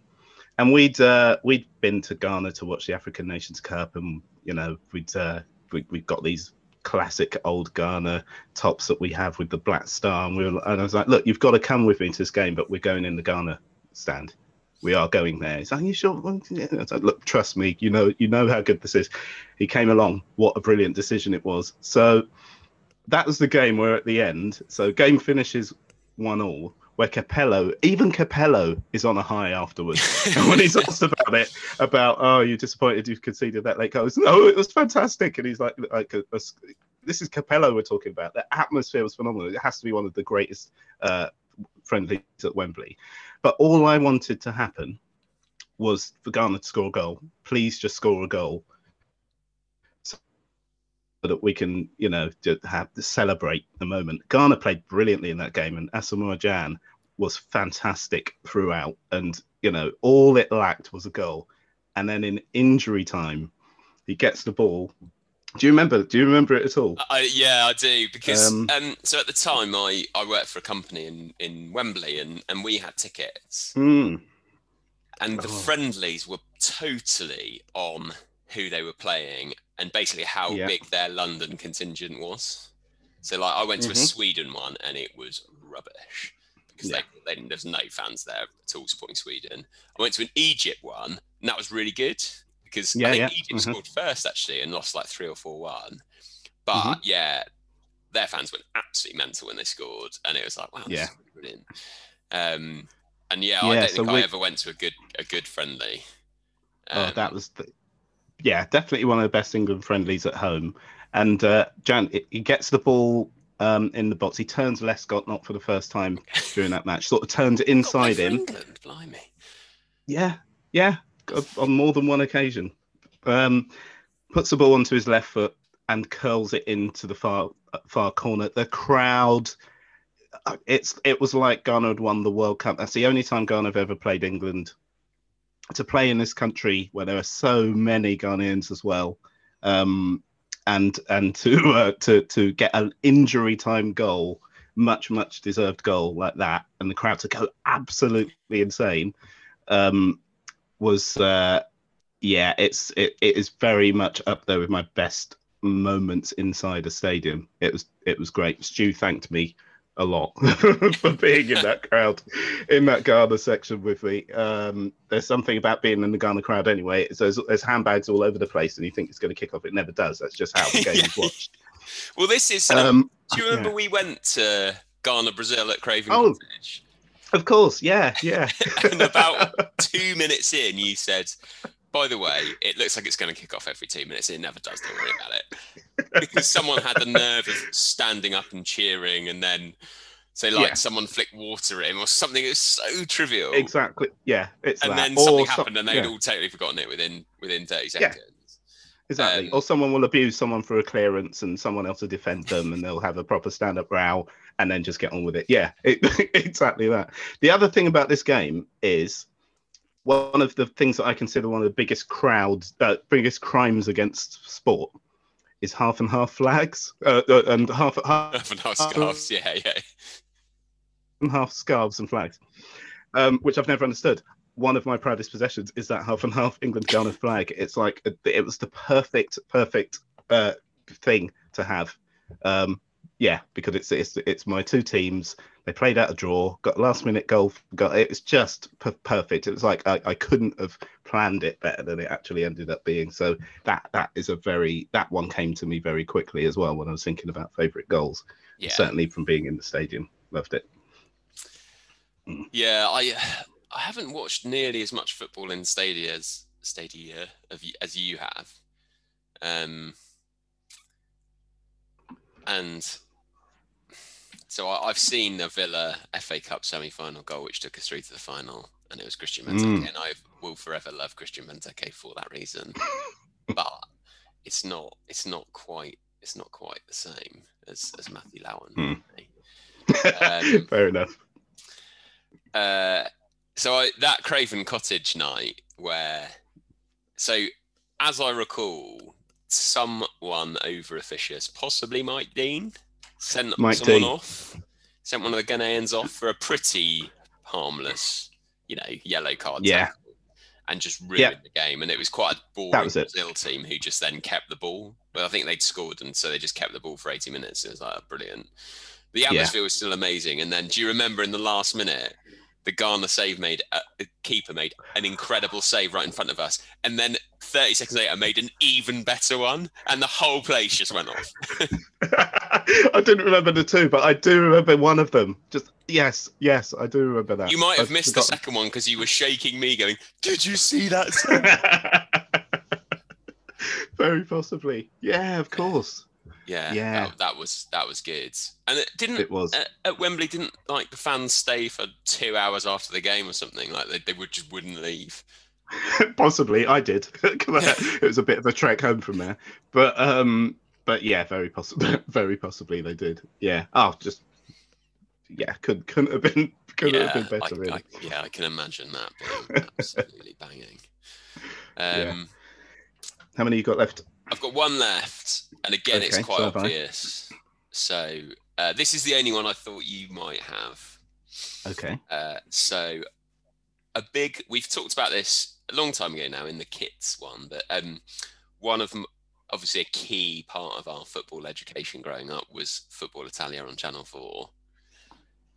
and we'd uh, we'd been to Ghana to watch the African Nations Cup, and you know we'd uh, we we got these classic old Ghana tops that we have with the black star, and we were and I was like, look, you've got to come with me to this game, but we're going in the Ghana stand. We are going there. He's like, you sure? Was like, look, trust me. You know, you know how good this is he came along. What a brilliant decision it was. So that was the game where at the end, so game finishes one all. where Capello, even Capello, is on a high afterwards. and when he's asked about it, about oh, you're disappointed you conceded that late goal, goes, no, it was fantastic, and he's like, like a, a, this is Capello we're talking about. The atmosphere was phenomenal. It has to be one of the greatest uh, friendlies at Wembley. But all I wanted to happen was for Ghana to score a goal. Please just score a goal so that we can, you know, have to celebrate the moment. Ghana played brilliantly in that game, and Asamoah Gyan was fantastic throughout. And you know, all it lacked was a goal. And then in injury time, he gets the ball. Do you remember? Do you remember it at all? I, yeah, I do because um, um, so at the time I, I worked for a company in, in Wembley and, and we had tickets. Mm and the oh. friendlies were totally on who they were playing and basically how yeah. big their London contingent was. So like I went to mm-hmm. a Sweden one and it was rubbish because yeah. they, they, there's no fans there at all supporting Sweden. I went to an Egypt one and that was really good because yeah, I think Egypt mm-hmm. scored first actually and lost like three or four one. But mm-hmm. yeah, their fans went absolutely mental when they scored and it was like wow, yeah, brilliant. Um, and yeah, yeah I don't so think we... I ever went to a good a good friendly. Um, oh, that was the, yeah, definitely one of the best England friendlies at home. And uh, Gyan, he gets the ball um, in the box. He turns Lescott not for the first time during that match. Sort of turns it inside him. England, blimey. Yeah, yeah, on more than one occasion. Um, puts the ball onto his left foot and curls it into the far far corner. The crowd it's it was like Ghana had won the World Cup. That's the only time Ghana have ever played England. To play in this country where there are so many Ghanaians as well, um, and and to uh, to to get an injury time goal, much much deserved goal like that, and the crowd to go absolutely insane, um, was uh, yeah, it's it, it is very much up there with my best moments inside a stadium. It was it was great. Stu thanked me a lot for being in that crowd, in that Ghana section with me. Um, there's something about being in the Ghana crowd anyway. There's, there's handbags all over the place, and you think it's going to kick off. It never does. That's just how the game is watched. Well, this is. Um, um, do you remember yeah. we went to Ghana, Brazil at Craven oh, Cottage? Of course, yeah, yeah. and about two minutes in, you said, by the way, it looks like it's going to kick off every two minutes. It never does. Don't worry about it. Because someone had the nerve of standing up and cheering, and then say like yeah. someone flicked water at him or something. It's so trivial. Exactly. Yeah. It's and that. then something or happened, and they'd yeah. all totally forgotten it within within thirty seconds. Yeah. Exactly. Um, or someone will abuse someone for a clearance, and someone else will defend them, and they'll have a proper stand-up row, and then just get on with it. Yeah, it, exactly that. The other thing about this game is one of the things that I consider one of the biggest crowds, uh, biggest crimes against sport is half and half flags uh, uh, and half, half, half and half scarves. yeah, yeah. And half scarves and flags, um, which I've never understood. One of my proudest possessions is that half and half England Ghana flag. It's like it was the perfect, perfect uh, thing to have. Um, yeah, because it's it's it's my two teams they played out a draw, got last minute goal. Got it was just perfect. It was like I, I couldn't have planned it better than it actually ended up being. So that that is a very that one came to me very quickly as well when I was thinking about favourite goals. Yeah. Certainly from being in the stadium, loved it. Mm. Yeah, I I haven't watched nearly as much football in stadia as stadia as you have. Um, and so I, have seen the Villa FA Cup semi-final goal, which took us through to the final, and it was Christian Benteke, mm. and I will forever love Christian Benteke for that reason. but it's not, it's not quite, it's not quite the same as as Matthew Lowen. Mm. Um, Fair enough. Uh, so I, that Craven Cottage night, where, so as I recall, someone over officious, possibly Mike Dean sent Mike someone D. off, sent one of the Ghanaians off for a pretty harmless, you know, yellow card. Yeah. And just ruined yep. the game, and it was quite a boring Brazil team who just then kept the ball. Well, I think they'd scored, and so they just kept the ball for eighty minutes. It was like oh, brilliant. The atmosphere yeah. was still amazing, and then do you remember in the last minute the Ghana save made, uh, the keeper made an incredible save right in front of us, and then 30 seconds later made an even better one, and the whole place just went off. I didn't remember the two, but I do remember one of them. Just yes, yes, I do remember that. You might have I've missed the second one because you were shaking me, going, "Did you see that?" Very possibly. Yeah, of course. Yeah, Yeah. That, that was that was good. And it didn't It was. at, at Wembley didn't like the fans stay for two hours after the game or something like they, they would just wouldn't leave. Possibly, I did. I- it was a bit of a trek home from there, but um, but yeah, very possibly, very possibly they did. Yeah. Oh, just yeah, could couldn't have been couldn't yeah, have been I, better. really. I, yeah, I can imagine that being absolutely banging. Yeah. Um, How many you got left? I've got one left, and again, it's quite so have I. obvious. So uh, this is the only one I thought you might have. Okay. Uh, so a big we've talked about this a long time ago now in the kits one, but um, one of them obviously a key part of our football education growing up was Football Italia on Channel Four.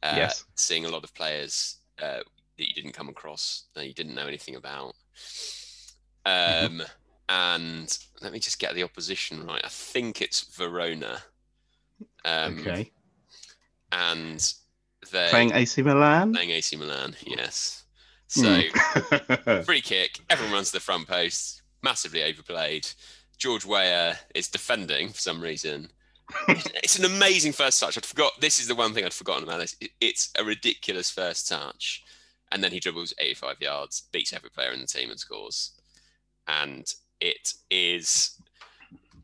Uh, Yes. seeing a lot of players uh, that you didn't come across that you didn't know anything about. Um, and let me just get the opposition right. I think it's Verona. Um, okay. And they Playing AC Milan. playing AC Milan, yes. So Hmm. free kick, everyone runs to the front post, massively overplayed. George Weah is defending for some reason. it's an amazing first touch. I'd forgot. This is the one thing I'd forgotten about this. It's a ridiculous first touch, and then he dribbles 85 yards, beats every player in the team, and scores. And it is,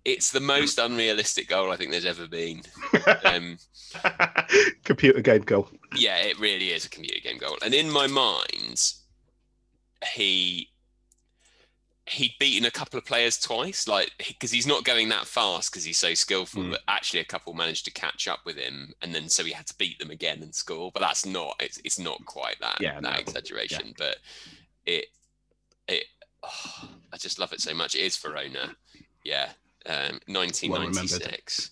it's the most unrealistic goal I think there's ever been. Um, Computer game goal. yeah, it really is a computer game goal. And in my mind, he he'd beaten a couple of players twice, like because he's not going that fast because he's so skillful. Mm. But actually, a couple managed to catch up with him, and then so he had to beat them again and score. But that's not it's, it's not quite that Yeah, that no, exaggeration. But it it oh, I just love it so much. It is Verona, yeah, um, 1996.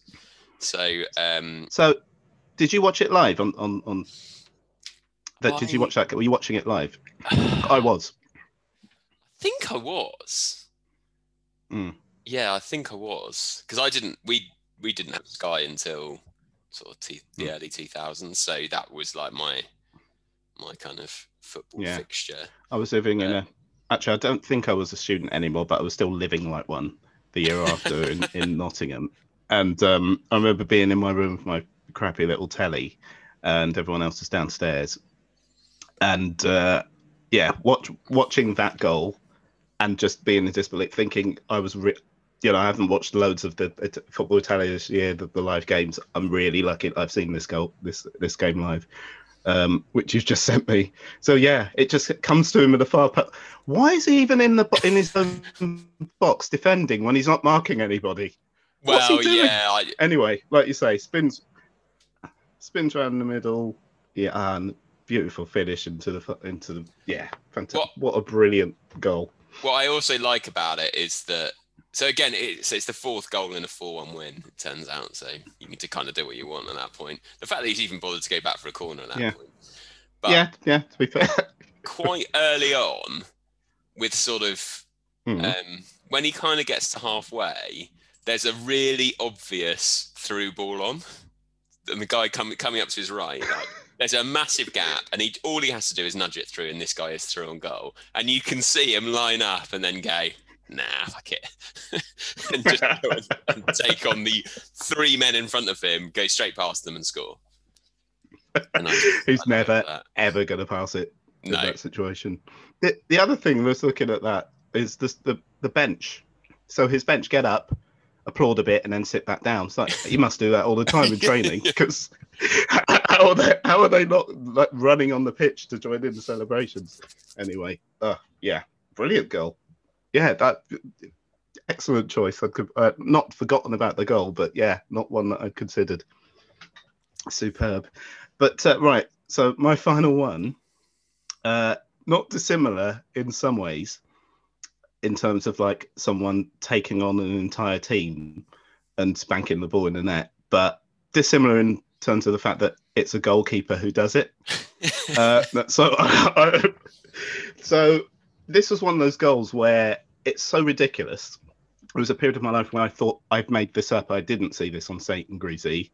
so um, So, did you watch it live on on on? That, did you watch that? Were you watching it live? I was. I think I was. Mm. Yeah, I think I was because I didn't. We we didn't have Sky until sort of t- the Mm. early 2000s, so that was like my my kind of football Yeah. fixture. I was living in a. Actually, I don't think I was a student anymore, but I was still living like one the year after in, in Nottingham. And um, I remember being in my room with my crappy little telly, and everyone else was downstairs. And uh, yeah, watch, watching that goal and just being in disbelief, thinking I was, re- you know, I haven't watched loads of the it, football Italia this year, the, the live games. I'm really lucky I've seen this goal, this this game live, um, which you've just sent me. So yeah, it just comes to him with a far. Po- Why is he even in the bo- in his own box defending when he's not marking anybody? What's he Well, doing? yeah, I, Anyway, like you say, spins spins around the middle. Yeah, and beautiful finish into the into the yeah, fantastic. What- What, a brilliant goal. what I also like about it is that. So again, it's, it's the fourth goal in a four-one win. It turns out, so you need to kind of do what you want at that point. The fact that he's even bothered to go back for a corner at that Yeah. point. But yeah, yeah. To be fair, quite early on, with sort of Hmm. um, when he kind of gets to halfway, there's a really obvious through ball on, and the guy coming coming up to his right, like, there's a massive gap, and he all he has to do is nudge it through, and this guy is through on goal, and you can see him line up and then go. Nah, fuck it, and just go and, and take on the three men in front of him, go straight past them and score. And I just- He's I never ever going to pass it in No, that situation. The, the other thing was looking at that is this, the the bench. So his bench get up, applaud a bit, and then sit back down. It's like he must do that all the time in training because how are they how are they not like running on the pitch to join in the celebrations? Anyway, uh, yeah, brilliant goal. Yeah, that excellent choice. I could uh, not forgotten about the goal, but yeah, not one that I'd considered. Superb. But uh, right, so my final one, uh, not dissimilar in some ways, in terms of like someone taking on an entire team and spanking the ball in the net, but dissimilar in terms of the fact that it's a goalkeeper who does it. Uh, so, so this was one of those goals where it's so ridiculous. It was a period of my life when I thought I've made this up. I didn't see this on Saint and Greavsie.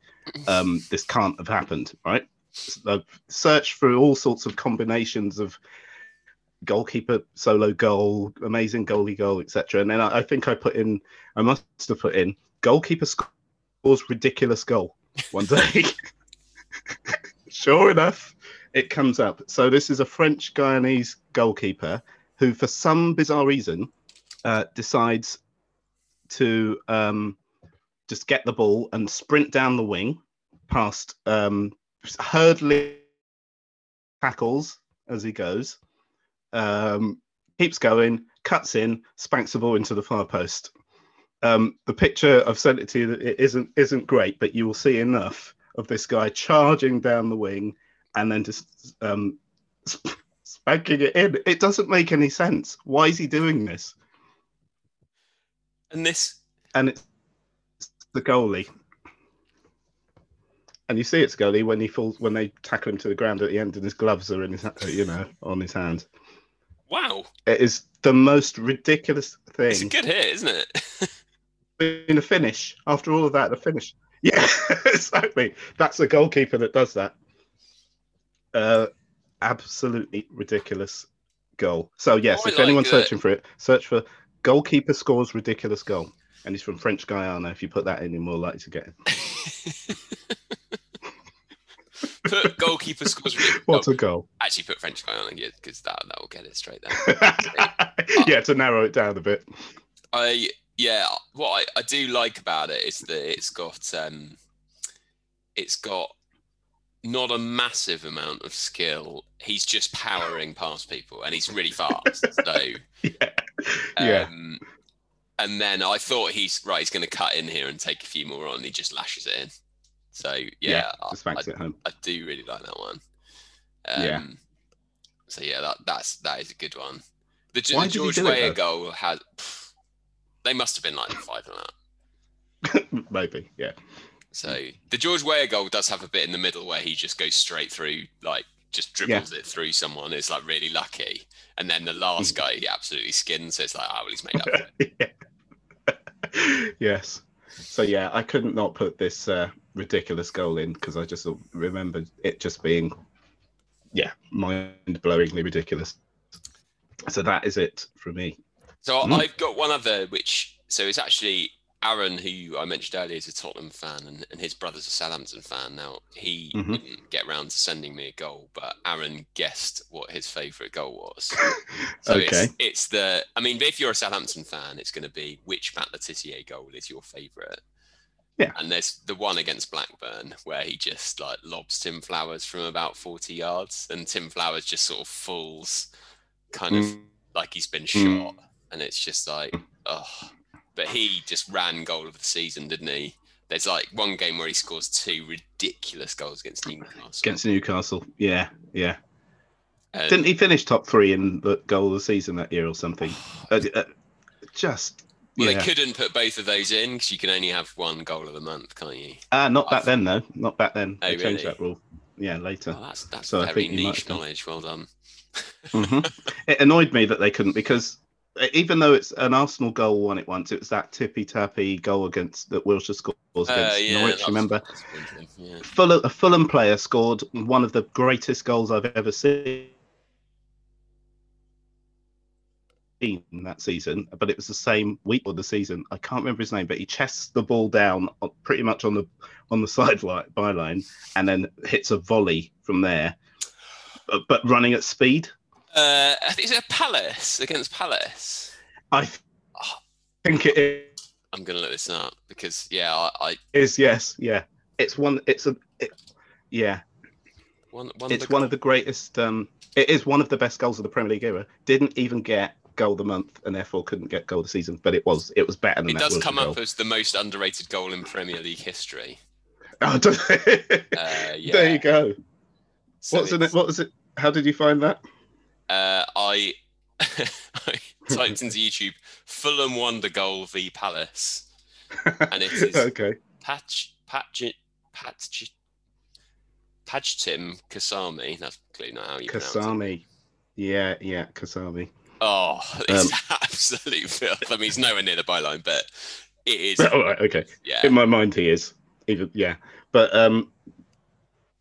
Um, this can't have happened, right? So I've searched through all sorts of combinations of goalkeeper solo goal, amazing goalie goal, etc. And then I, I, think I put in, I must have put in goalkeeper scores ridiculous goal one day. sure enough, it comes up. So this is a French Guyanese goalkeeper who, for some bizarre reason, uh, decides to um, just get the ball and sprint down the wing past um, hurdling tackles as he goes um, keeps going, cuts in, spanks the ball into the far post. Um, the picture I've sent it to you it isn't isn't great, but you will see enough of this guy charging down the wing and then just um, spanking it in. It doesn't make any sense. Why is he doing this? And this and it's the goalie. And you see it's goalie when he falls when they tackle him to the ground at the end, and his gloves are in his you know on his hand. Wow. It is the most ridiculous thing. It's a good hit, isn't it? in a finish, after all of that, the finish. Yeah, exactly. That's the goalkeeper that does that. Uh, absolutely ridiculous goal. So yes, if like anyone's it. searching for it, search for goalkeeper scores ridiculous goal, and he's from French Guyana. If you put that in, you're more likely to get it. put goalkeeper scores. What's a goal? Actually, put French Guyana because that that will get it straight there. yeah, to narrow it down a bit. I yeah, what I, I do like about it is that it's got um, it's got not a massive amount of skill. He's just powering past people, and he's really fast. So yeah, yeah. Um, and then I thought he's right. He's going to cut in here and take a few more on. He just lashes it in. So yeah, yeah I, I. I do really like that one. Um, yeah. So yeah, that that's that is a good one. The, the George Weah goal has. Pff, they must have been like five on that. Maybe, yeah. So the George Weah goal does have a bit in the middle where he just goes straight through, like just dribbles yeah. it through someone. It's like really lucky, and then the last guy he absolutely skins. So it's like, oh well, he's made up. yeah. yes. So yeah, I couldn't not put this uh, ridiculous goal in because I just remembered it just being, yeah, mind-blowingly ridiculous. So that is it for me. So mm. I've got one other, which so it's actually Aaron, who I mentioned earlier, is a Tottenham fan, and, and his brother's a Southampton fan. Now he mm-hmm. didn't get around to sending me a goal, but Aaron guessed what his favourite goal was. So okay. it's, it's the. I mean, if you're a Southampton fan, it's going to be which Matt Le Tissier goal is your favourite. Yeah. And there's the one against Blackburn where he just like lobs Tim Flowers from about 40 yards, and Tim Flowers just sort of falls, kind of mm. like he's been mm. shot, and it's just like, oh. But he just ran goal of the season, didn't he? There's like one game where he scores two ridiculous goals against Newcastle. Against Newcastle, yeah, yeah. And Didn't he finish top three in the goal of the season that year or something? uh, uh, just well, yeah. they couldn't put both of those in because you can only have one goal of the month, can't you? Ah, uh, not back then though. Not back then. Oh, they really? changed that rule. Yeah, later. Oh, that's that's so very niche knowledge. Well done. mm-hmm. It annoyed me that they couldn't because even though it's an Arsenal goal won it once, it was that tippy tappy goal against that Wilshere scores uh, against uh, yeah, Norwich. Remember, yeah. Fulham, a Fulham player scored one of the greatest goals I've ever seen that season, but it was the same week or the season. I can't remember his name, but he chests the ball down pretty much on the on the sideline byline and then hits a volley from there, but, but running at speed. Uh, is it a Palace against Palace? I th- oh. think it is. I'm gonna look this up because yeah, I, I is yes, yeah. It's one. It's a it, yeah. One, one it's of one of the greatest. Um, it is one of the best goals of the Premier League era. Didn't even get goal of the month and therefore couldn't get goal of the season. But it was it was better than it does come up as the most underrated goal in Premier League history. Oh, uh, yeah. There you go. So What's in it? What was it? How did you find that? Uh, I, I typed into YouTube Fulham won the goal v Palace, and it is okay. Patch Patch Patch Pajtim Kasami. That's clearly not how you. Kasami. Yeah, yeah, Kasami. Oh, it's Um, absolute filth. I mean, he's nowhere near the byline, but it is. All right, okay. Yeah, In my mind, he is. Even yeah, but um,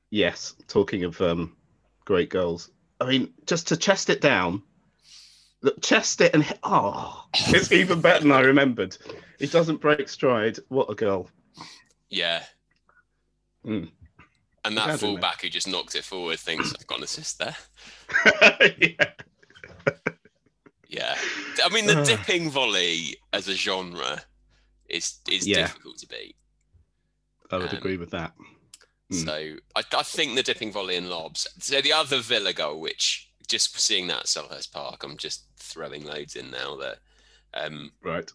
yes. Talking of um, great goals. I mean, just to chest it down, look, chest it and hit, oh, it's even better than I remembered. He doesn't break stride. What a goal! yeah. Mm. And that Glad fullback who just knocked it forward thinks I've got an assist there. yeah. Yeah, I mean the Ah. dipping volley as a genre is is Yeah. difficult to beat. I would Um, agree with that. Mm. So I, I think the dipping volley and lobs. So the other Villa goal, which just seeing that at Selhurst Park, I'm just throwing loads in now. That um, Right.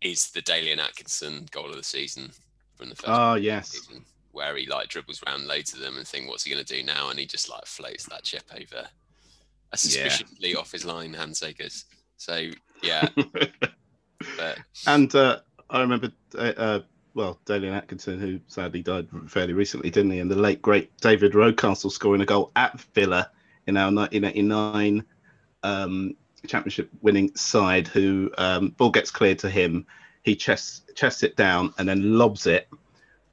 is the Dalian Atkinson goal of the season from the first Ah, yes. season, where he like dribbles around loads of them and think, what's he going to do now? And he just like floats that chip over, a suspiciously off his line Hans Segers. So yeah, but And uh, I remember, uh, uh, well, Dalian Atkinson, who sadly died fairly recently, didn't he? And the late great David Rocastle scoring a goal at Villa in our 1989 um, championship winning side. Who um, ball gets cleared to him, he chests chests it down and then lobs it,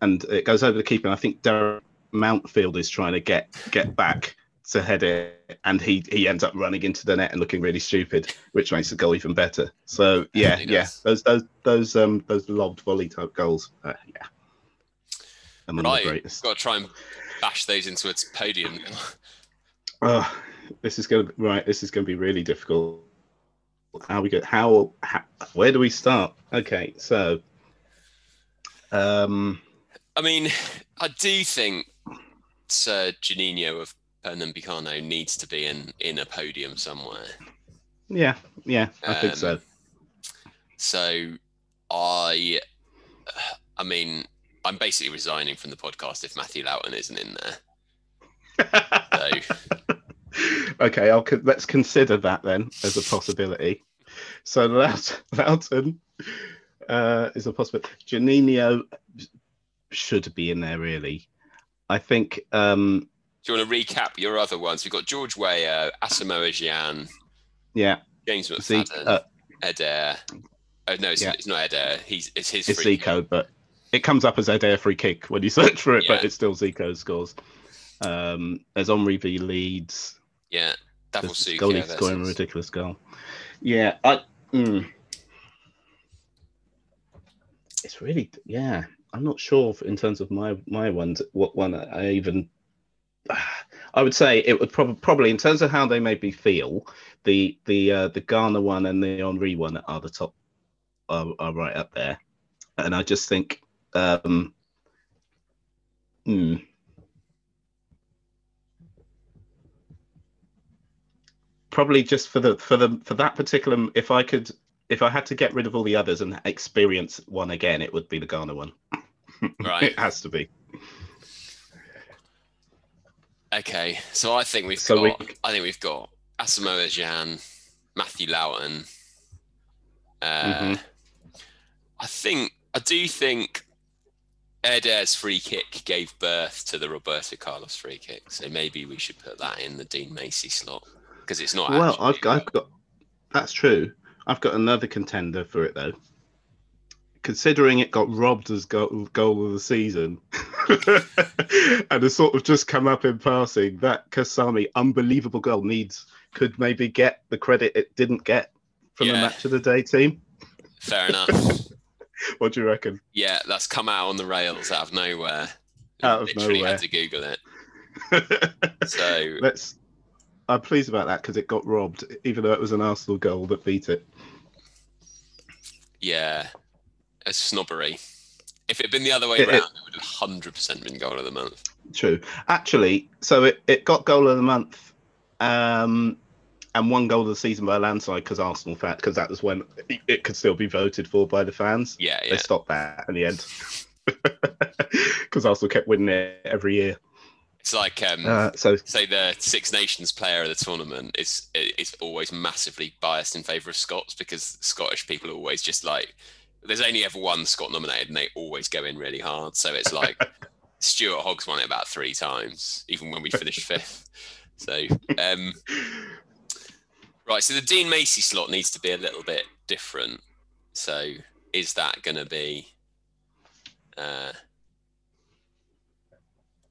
and it goes over the keeper. And I think Derek Mountfield is trying to get get back to head it, and he he ends up running into the net and looking really stupid, which makes the goal even better. So yeah, yeah, those those those um those lobbed volley type goals, uh, yeah, among right, the greatest. got to try and bash those into its podium. Oh, this is gonna be right. This is gonna be really difficult. How we go? How, how? Where do we start? Okay, so, um, I mean, I do think Sir Juninho of Pernambucano needs to be in in a podium somewhere. yeah, yeah, I think Um, so. So I, I mean, I'm basically resigning from the podcast if Matthew Loughton isn't in there. So okay, I'll let's consider that then as a possibility. So Loughton uh, is a possibility. Juninho should be in there really. I think. Um, do you want to recap your other ones? We've got George Weah, Asamoah Gyan, yeah, James Zeke, McFadden, uh, Eder. Oh no, it's, Yeah. it's not Eder. He's it's his it's free kick. Zico, but it comes up as Eder free kick when you search for it, but it's still Zico scores. Um, there's Omri v Leeds. Yeah, There's Davilsukia Scully scoring a ridiculous goal. Yeah, I. Mm. It's really yeah. I'm not sure in terms of my my ones what one I even. I would say it would probably probably in terms of how they made me feel, the the uh, the Ghana one and the Henri one are the top are, are right up there, and I just think um, hmm. probably just for the for the for that particular if I could if I had to get rid of all the others and experience one again, it would be the Ghana one. Right. it has to be. Okay, so I think we've So we- got I think we've got Asamoah Gyan, Matthew Loughton. Uh, Mhm. I think I do think Eder's free kick gave birth to the Roberto Carlos free kick, so maybe we should put that in the Dean Macey slot because it's not. Well, I've got, I've got that's true. I've got another contender for it though. Considering it got robbed as goal, goal of the season, and has sort of just come up in passing, that Kasami unbelievable goal needs could maybe get the credit it didn't get from the match of the day team. Fair enough. What do you reckon? yeah, that's come out on the rails out of nowhere. Out of Literally nowhere. had to Google it. So Let's. I'm pleased about that because it got robbed, even though it was an Arsenal goal that beat it. yeah, it's snobbery. If it had been the other way It- it- around, it would have hundred percent been goal of the month. True. Actually, so it, it got goal of the month um, and one goal of the season by a landslide because Arsenal fan because that was when it, it could still be voted for by the fans. Yeah, They stopped that in the end because Arsenal kept winning it every year. It's like um, Uh, so say the Six Nations player of the tournament is is always massively biased in favour of Scots because Scottish people are always just like there's only ever one Scott nominated and they always go in really hard. So it's like Stuart Hogg's won it about three times, even when we finished fifth. So, um, right. So the Dean Macey slot needs to be a little bit different. So, is that going to be uh,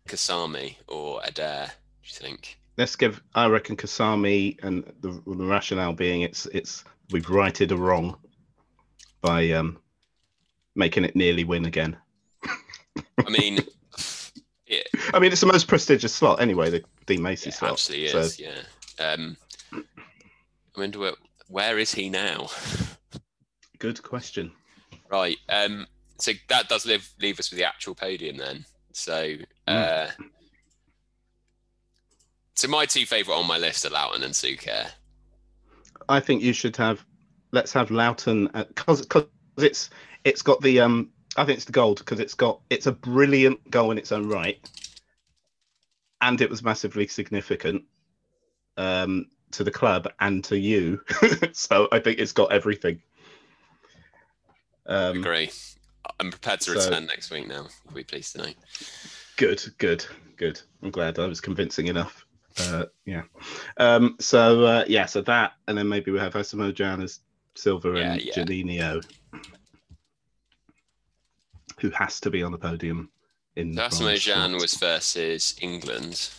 Kasami or Eder? Do you think? Let's give. I reckon Kasami, and the, the rationale being it's it's we've righted a wrong by um, making it nearly win again. I mean, it, I mean, it's the most prestigious slot anyway, the Dean Macey it slot. absolutely so- is. Yeah. Um, I wonder where, where is he now? Good question. Right. Um, so that does leave, leave us with the actual podium then. So, uh, so my two favourite on my list are Loughton and Suker. I think you should have. Let's have Loughton because because it's it's got the um. I think it's the gold because it's got it's a brilliant goal in its own right, and it was massively significant um, to the club and to you. so I think it's got everything. Um, Agree. I'm prepared to so- return next week now. Be pleased to know. Good, good, good. I'm glad I was convincing enough. Uh, yeah. Um, so uh, yeah, so that, and then maybe we have Asamoah Gyan as Silver Yeah, and yeah. Juninho, who has to be on the podium in. So Asamoah bronze Gyan was versus England.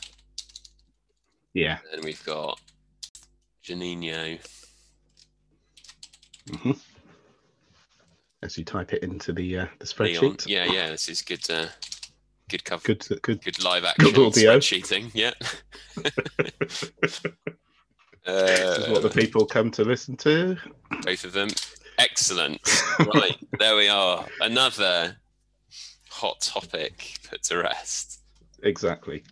Yeah. And we've got Juninho. hmm As you type it into the uh, the Leon. spreadsheet. Yeah, yeah. This is good. Uh, good cover. Good, good. Good live action Good audio. spreadsheeting. Yeah. this is what the uh, people come to listen to. both of them. Excellent. Right, there we are. Another hot topic put to rest. Exactly.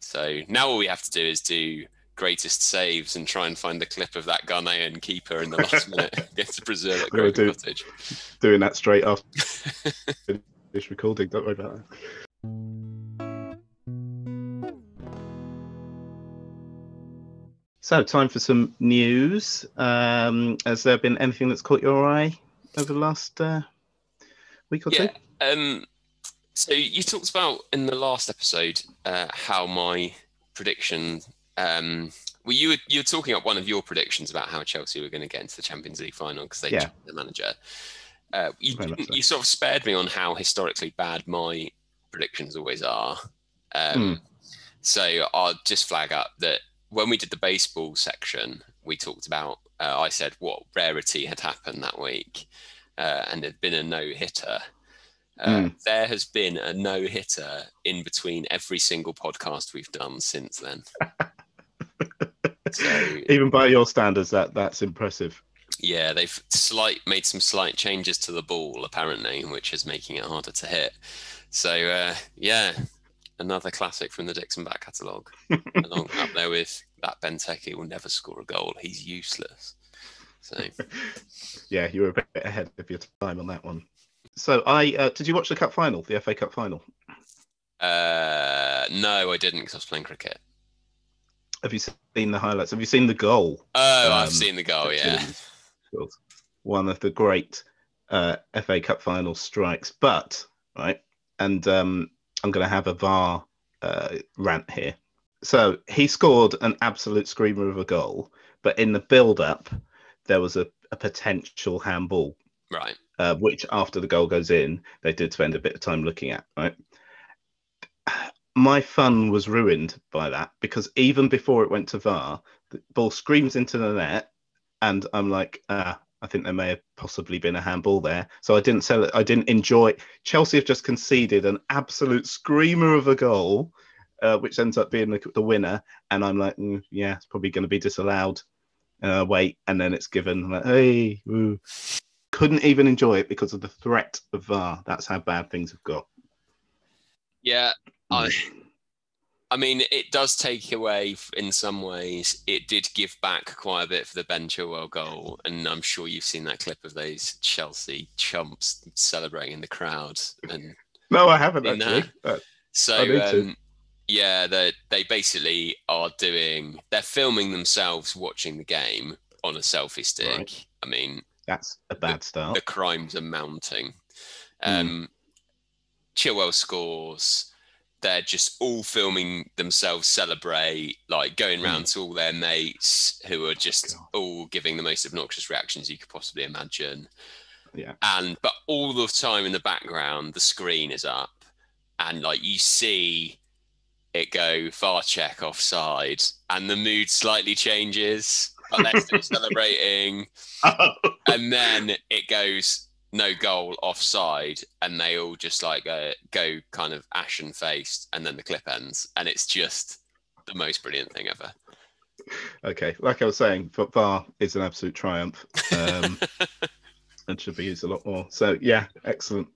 So now all we have to do is do greatest saves and try and find the clip of that Ghanaian keeper in the last minute. Get to preserve at We're gonna do- Cottage. Doing that straight after this recording. Don't worry about that. So, time for some news. Um, has there been anything that's caught your eye over the last uh, week or Yeah. two? Um, so you talked about in the last episode uh, how my prediction. Um, well, you were you were talking up one of your predictions about how Chelsea were going to get into the Champions League final because they Yeah. changed the manager. Uh, you, didn't- so. you sort of spared me on how historically bad my predictions always are. Um, So I'll just flag up that when we did the baseball section, we talked about. Uh, I said what rarity had happened that week, uh, and there'd been a no hitter. Uh, Mm. There has been a no hitter in between every single podcast we've done since then. so Even by your standards, that that's impressive. yeah, they've slight made some slight changes to the ball apparently, which is making it harder to hit. So uh, yeah, another classic from the Dixon back catalogue, along up there with that Benteke will never score a goal. He's useless. So Yeah, you were a bit ahead of your time on that one. So, I uh, did you watch the cup final, the FA Cup final? uh, no, I didn't because I was playing cricket. Have you seen the highlights? Have you seen the goal? Oh, Um, I've seen the goal. Yeah, One of the great uh, FA Cup final strikes. But right, and um, I'm going to have a VAR uh, rant here. So he scored an absolute screamer of a goal, but in the build-up, there was a, a potential handball right. Uh, which after the goal goes in, they did spend a bit of time looking at. Right, my fun was ruined by that because even before it went to VAR, the ball screams into the net, and I'm like, ah, I think there may have possibly been a handball there. So I didn't sell it. I didn't enjoy. It. Chelsea have just conceded an absolute screamer of a goal, uh, which ends up being the, the winner, and I'm like, mm, yeah, it's probably going to be disallowed. Uh, wait, and then it's given. I'm like, hey, woo couldn't even enjoy it because of the threat of VAR. That's how bad things have got. Yeah, I. I mean, it does take away in some ways. It did give back quite a bit for the Ben Chilwell goal, and I'm sure you've seen that clip of those Chelsea chumps celebrating in the crowd. And No, I haven't actually. there. so, I need to. um, yeah, they they basically are doing. They're filming themselves watching the game on a selfie stick. Right. I mean, that's a bad start. the crimes are mounting. Hmm. Um, Chilwell scores. They're just all filming themselves celebrate, like going round to all their mates who are just God. all giving the most obnoxious reactions you could possibly imagine. Yeah. And but all the time in the background, the screen is up, and like you see it go VAR check offside, and the mood slightly changes, but they're still celebrating and then it goes no goal offside and they all just like go, go kind of ashen faced and then the clip ends and it's just the most brilliant thing ever Okay, like I was saying, VAR is an absolute triumph um, and should be used a lot more. So yeah, excellent.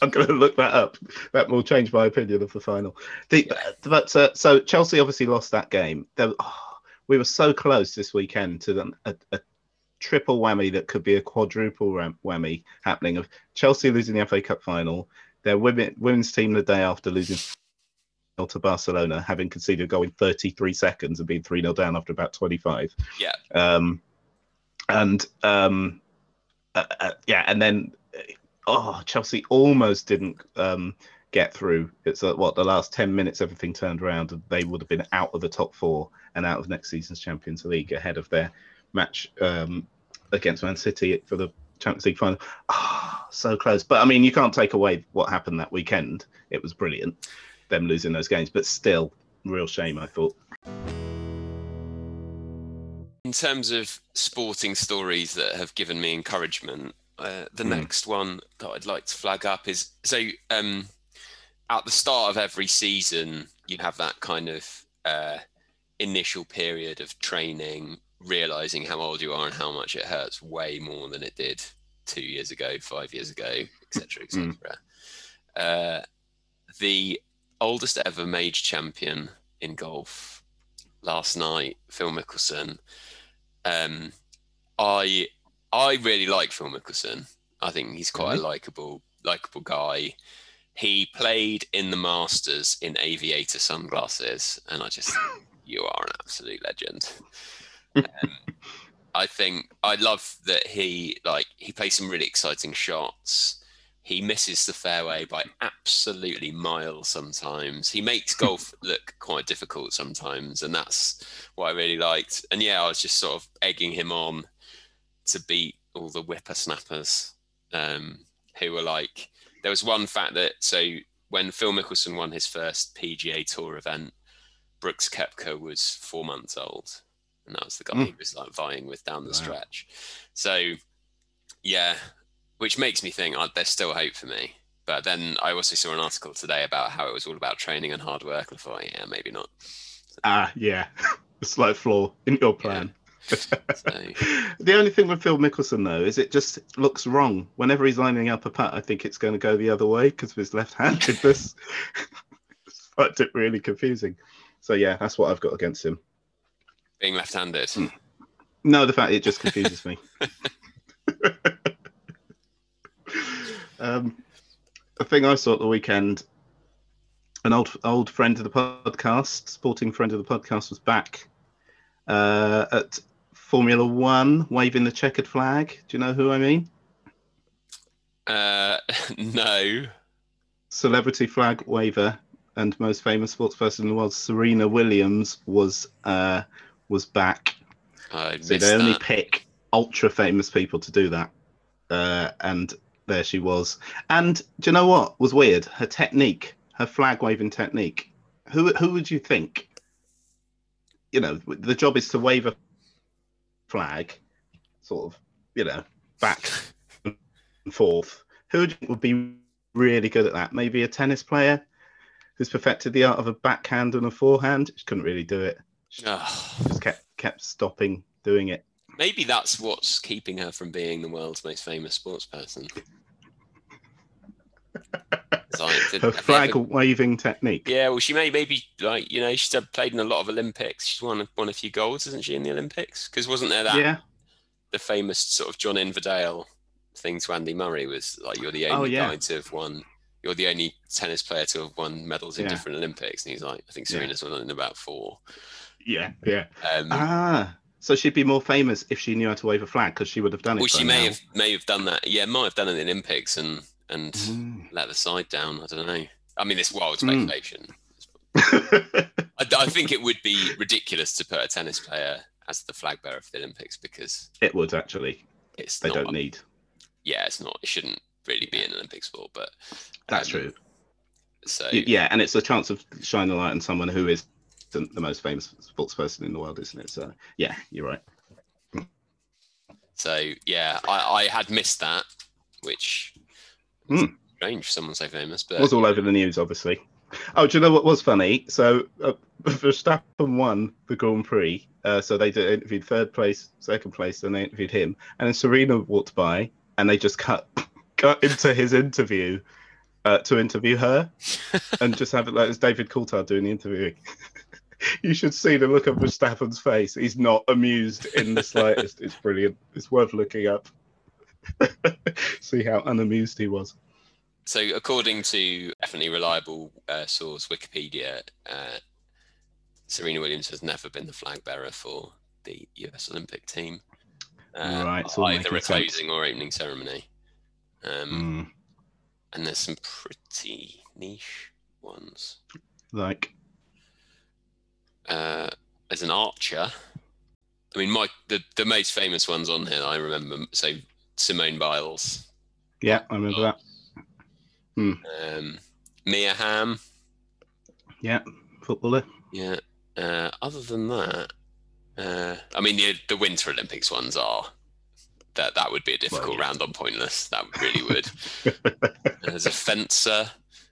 I'm going to look that up. That will change my opinion of the final. The, but uh, so Chelsea obviously lost that game. There, oh, we were so close this weekend to the, a, a triple whammy that could be a quadruple whammy happening of Chelsea losing the FA Cup final, their women, women's team the day after losing to Barcelona, having conceded a goal in 33 seconds and being 3 0 down after about 25. Yeah. Um, and um, uh, uh, yeah, and then uh, oh, Chelsea almost didn't um, get through. It's uh, what the last 10 minutes, everything turned around, and they would have been out of the top four and out of next season's Champions League ahead of their match um, against Man City for the Champions League final. Ah, so close. But I mean, you can't take away what happened that weekend. It was brilliant, them losing those games, but still, real shame, I thought. in terms of sporting stories that have given me encouragement uh, the Hmm. next one that i'd like to flag up is so um, at the start of every season you have that kind of uh, initial period of training realizing how old you are and how much it hurts way more than it did two years ago five years ago etc etc uh, the oldest ever major champion in golf last night phil mickelson um, I I really like Phil Mickelson. I think he's quite a likable likable guy. He played in the Masters in aviator sunglasses, and I just you are an absolute legend. Um, I think I love that he like he plays some really exciting shots. He misses the fairway by absolutely miles sometimes. He makes golf look quite difficult sometimes, and that's what I really liked. And yeah, I was just sort of egging him on to beat all the whippersnappers um, who were like. There was one fact that so when Phil Mickelson won his first PGA Tour event, Brooks Koepka was four months old, and that was the guy he was like vying with down the Wow. stretch. So yeah, which makes me think oh, there's still hope for me. But then I also saw an article today about how it was all about training and hard work. And I thought, yeah, maybe not. Ah, yeah, a slight flaw in your plan. So, the only thing with Phil Mickelson though is it just looks wrong whenever he's lining up a putt. I think it's going to go the other way because of his left-handedness. it's find it really confusing. So yeah, that's what I've got against him. being left-handed. Hmm. No, the fact it just confuses me. um, a thing I saw at the weekend, an old old friend of the podcast, sporting friend of the podcast, was back uh, at Formula One, waving the checkered flag. Do you know who I mean? Uh, no. Celebrity flag waver and most famous sports person in the world, Serena Williams, was uh, was back. I So they only that. pick ultra famous people to do that. Uh, and there she was. And do you know what was weird? Her technique, her flag waving technique. Who who would you think? You know, the job is to wave a flag, sort of, you know, back and forth. Who would, would be really good at that? Maybe a tennis player who's perfected the art of a backhand and a forehand. She couldn't really do it. She Ugh. just kept kept stopping doing it. maybe that's what's keeping her from being the world's most famous sports person. Did- her flag waving technique. Yeah, well, she may maybe like you know she's played in a lot of Olympics. She's won won a few golds, isn't she, in the Olympics? Because wasn't there that Yeah, the famous sort of John Inverdale thing to Andy Murray was like you're the Oh, only yeah. guy to have won. You're the only tennis player to have won medals in Yeah. different Olympics, and he's like, I think. Serena's won in about four. yeah, yeah. Um, Ah, so she'd be more famous if she knew how to wave a flag because she would have done it. well, she may now. have may have done that. Yeah, might have done it in the Olympics, and and Mm. let the side down. I don't know. I mean, it's wild Mm. speculation. I, I think it would be ridiculous to put a tennis player as the flag bearer for the Olympics because it would actually. it's They not. don't need. yeah, it's not. It shouldn't really be an Olympic sport, but That's um, true. So Yeah, and it's a chance of shining a light on someone who is the the most famous sports person in the world, isn't it? So yeah, you're right. So yeah, I, I had missed that, which Hmm. strange for someone so famous. It But was all over the news, obviously. Oh, do you know what was funny? So uh, Verstappen won the Grand Prix. Uh, so they did, interviewed third place, second place, and they interviewed him. And then Serena walked by, and they just cut cut into his interview uh, to interview her, and just have it like it's David Coulthard doing the interviewing. you should see the look of Verstappen's face. He's not amused in the slightest. it's brilliant. It's worth looking up. see how unamused he was. so according to definitely reliable uh, source Wikipedia, uh, Serena Williams has never been the flag bearer for the US Olympic team. Uh, Right, all either a closing or opening ceremony. Um, Mm, And there's some pretty niche ones. like uh, as an archer. I mean, my the, the most famous ones on here I remember. So Simone Biles, Yeah, I remember that. um, Mia Hamm. Yeah, footballer. Yeah. Uh, other than that, uh, I mean, the the Winter Olympics ones are that that would be a difficult yeah. round on pointless. That really would. There's a fencer.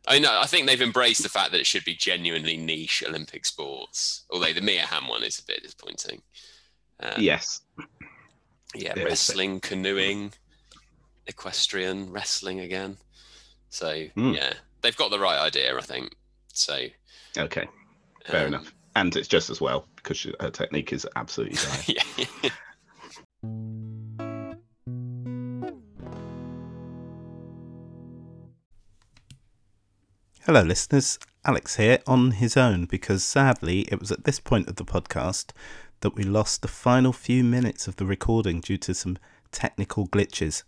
I know. I think they've embraced the fact that it should be genuinely niche Olympic sports. Although the Mia Hamm one is a bit disappointing. Uh, yes. Yeah, Yeah, wrestling, canoeing, equestrian, wrestling again. So Hmm. yeah, they've got the right idea, I think. So Okay, fair um, enough. And it's just as well because she- her technique is absolutely dire. yeah. Hello, listeners. Alex here on his own because sadly it was at this point of the podcast that we lost the final few minutes of the recording due to some technical glitches.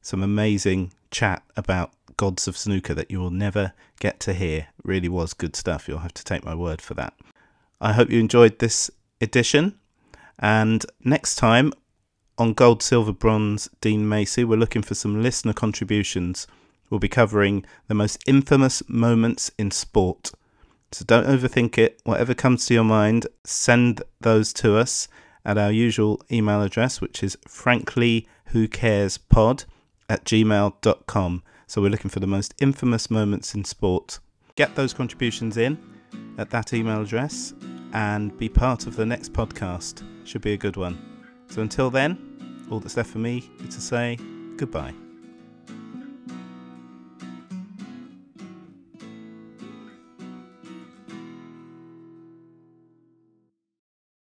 Some amazing chat about gods of snooker that you will never get to hear. Really was good stuff. You'll have to take my word for that. I hope you enjoyed this edition. And next time on Gold, Silver, Bronze, Dean Macey, we're looking for some listener contributions. We'll be covering the most infamous moments in sport. So don't overthink it. Whatever comes to your mind, send those to us at our usual email address, which is frankly.whocarespod at gmail.com. So we're looking for the most infamous moments in sport. Get those contributions in at that email address and be part of the next podcast. Should be a good one. So until then, all that's left for me is to say goodbye.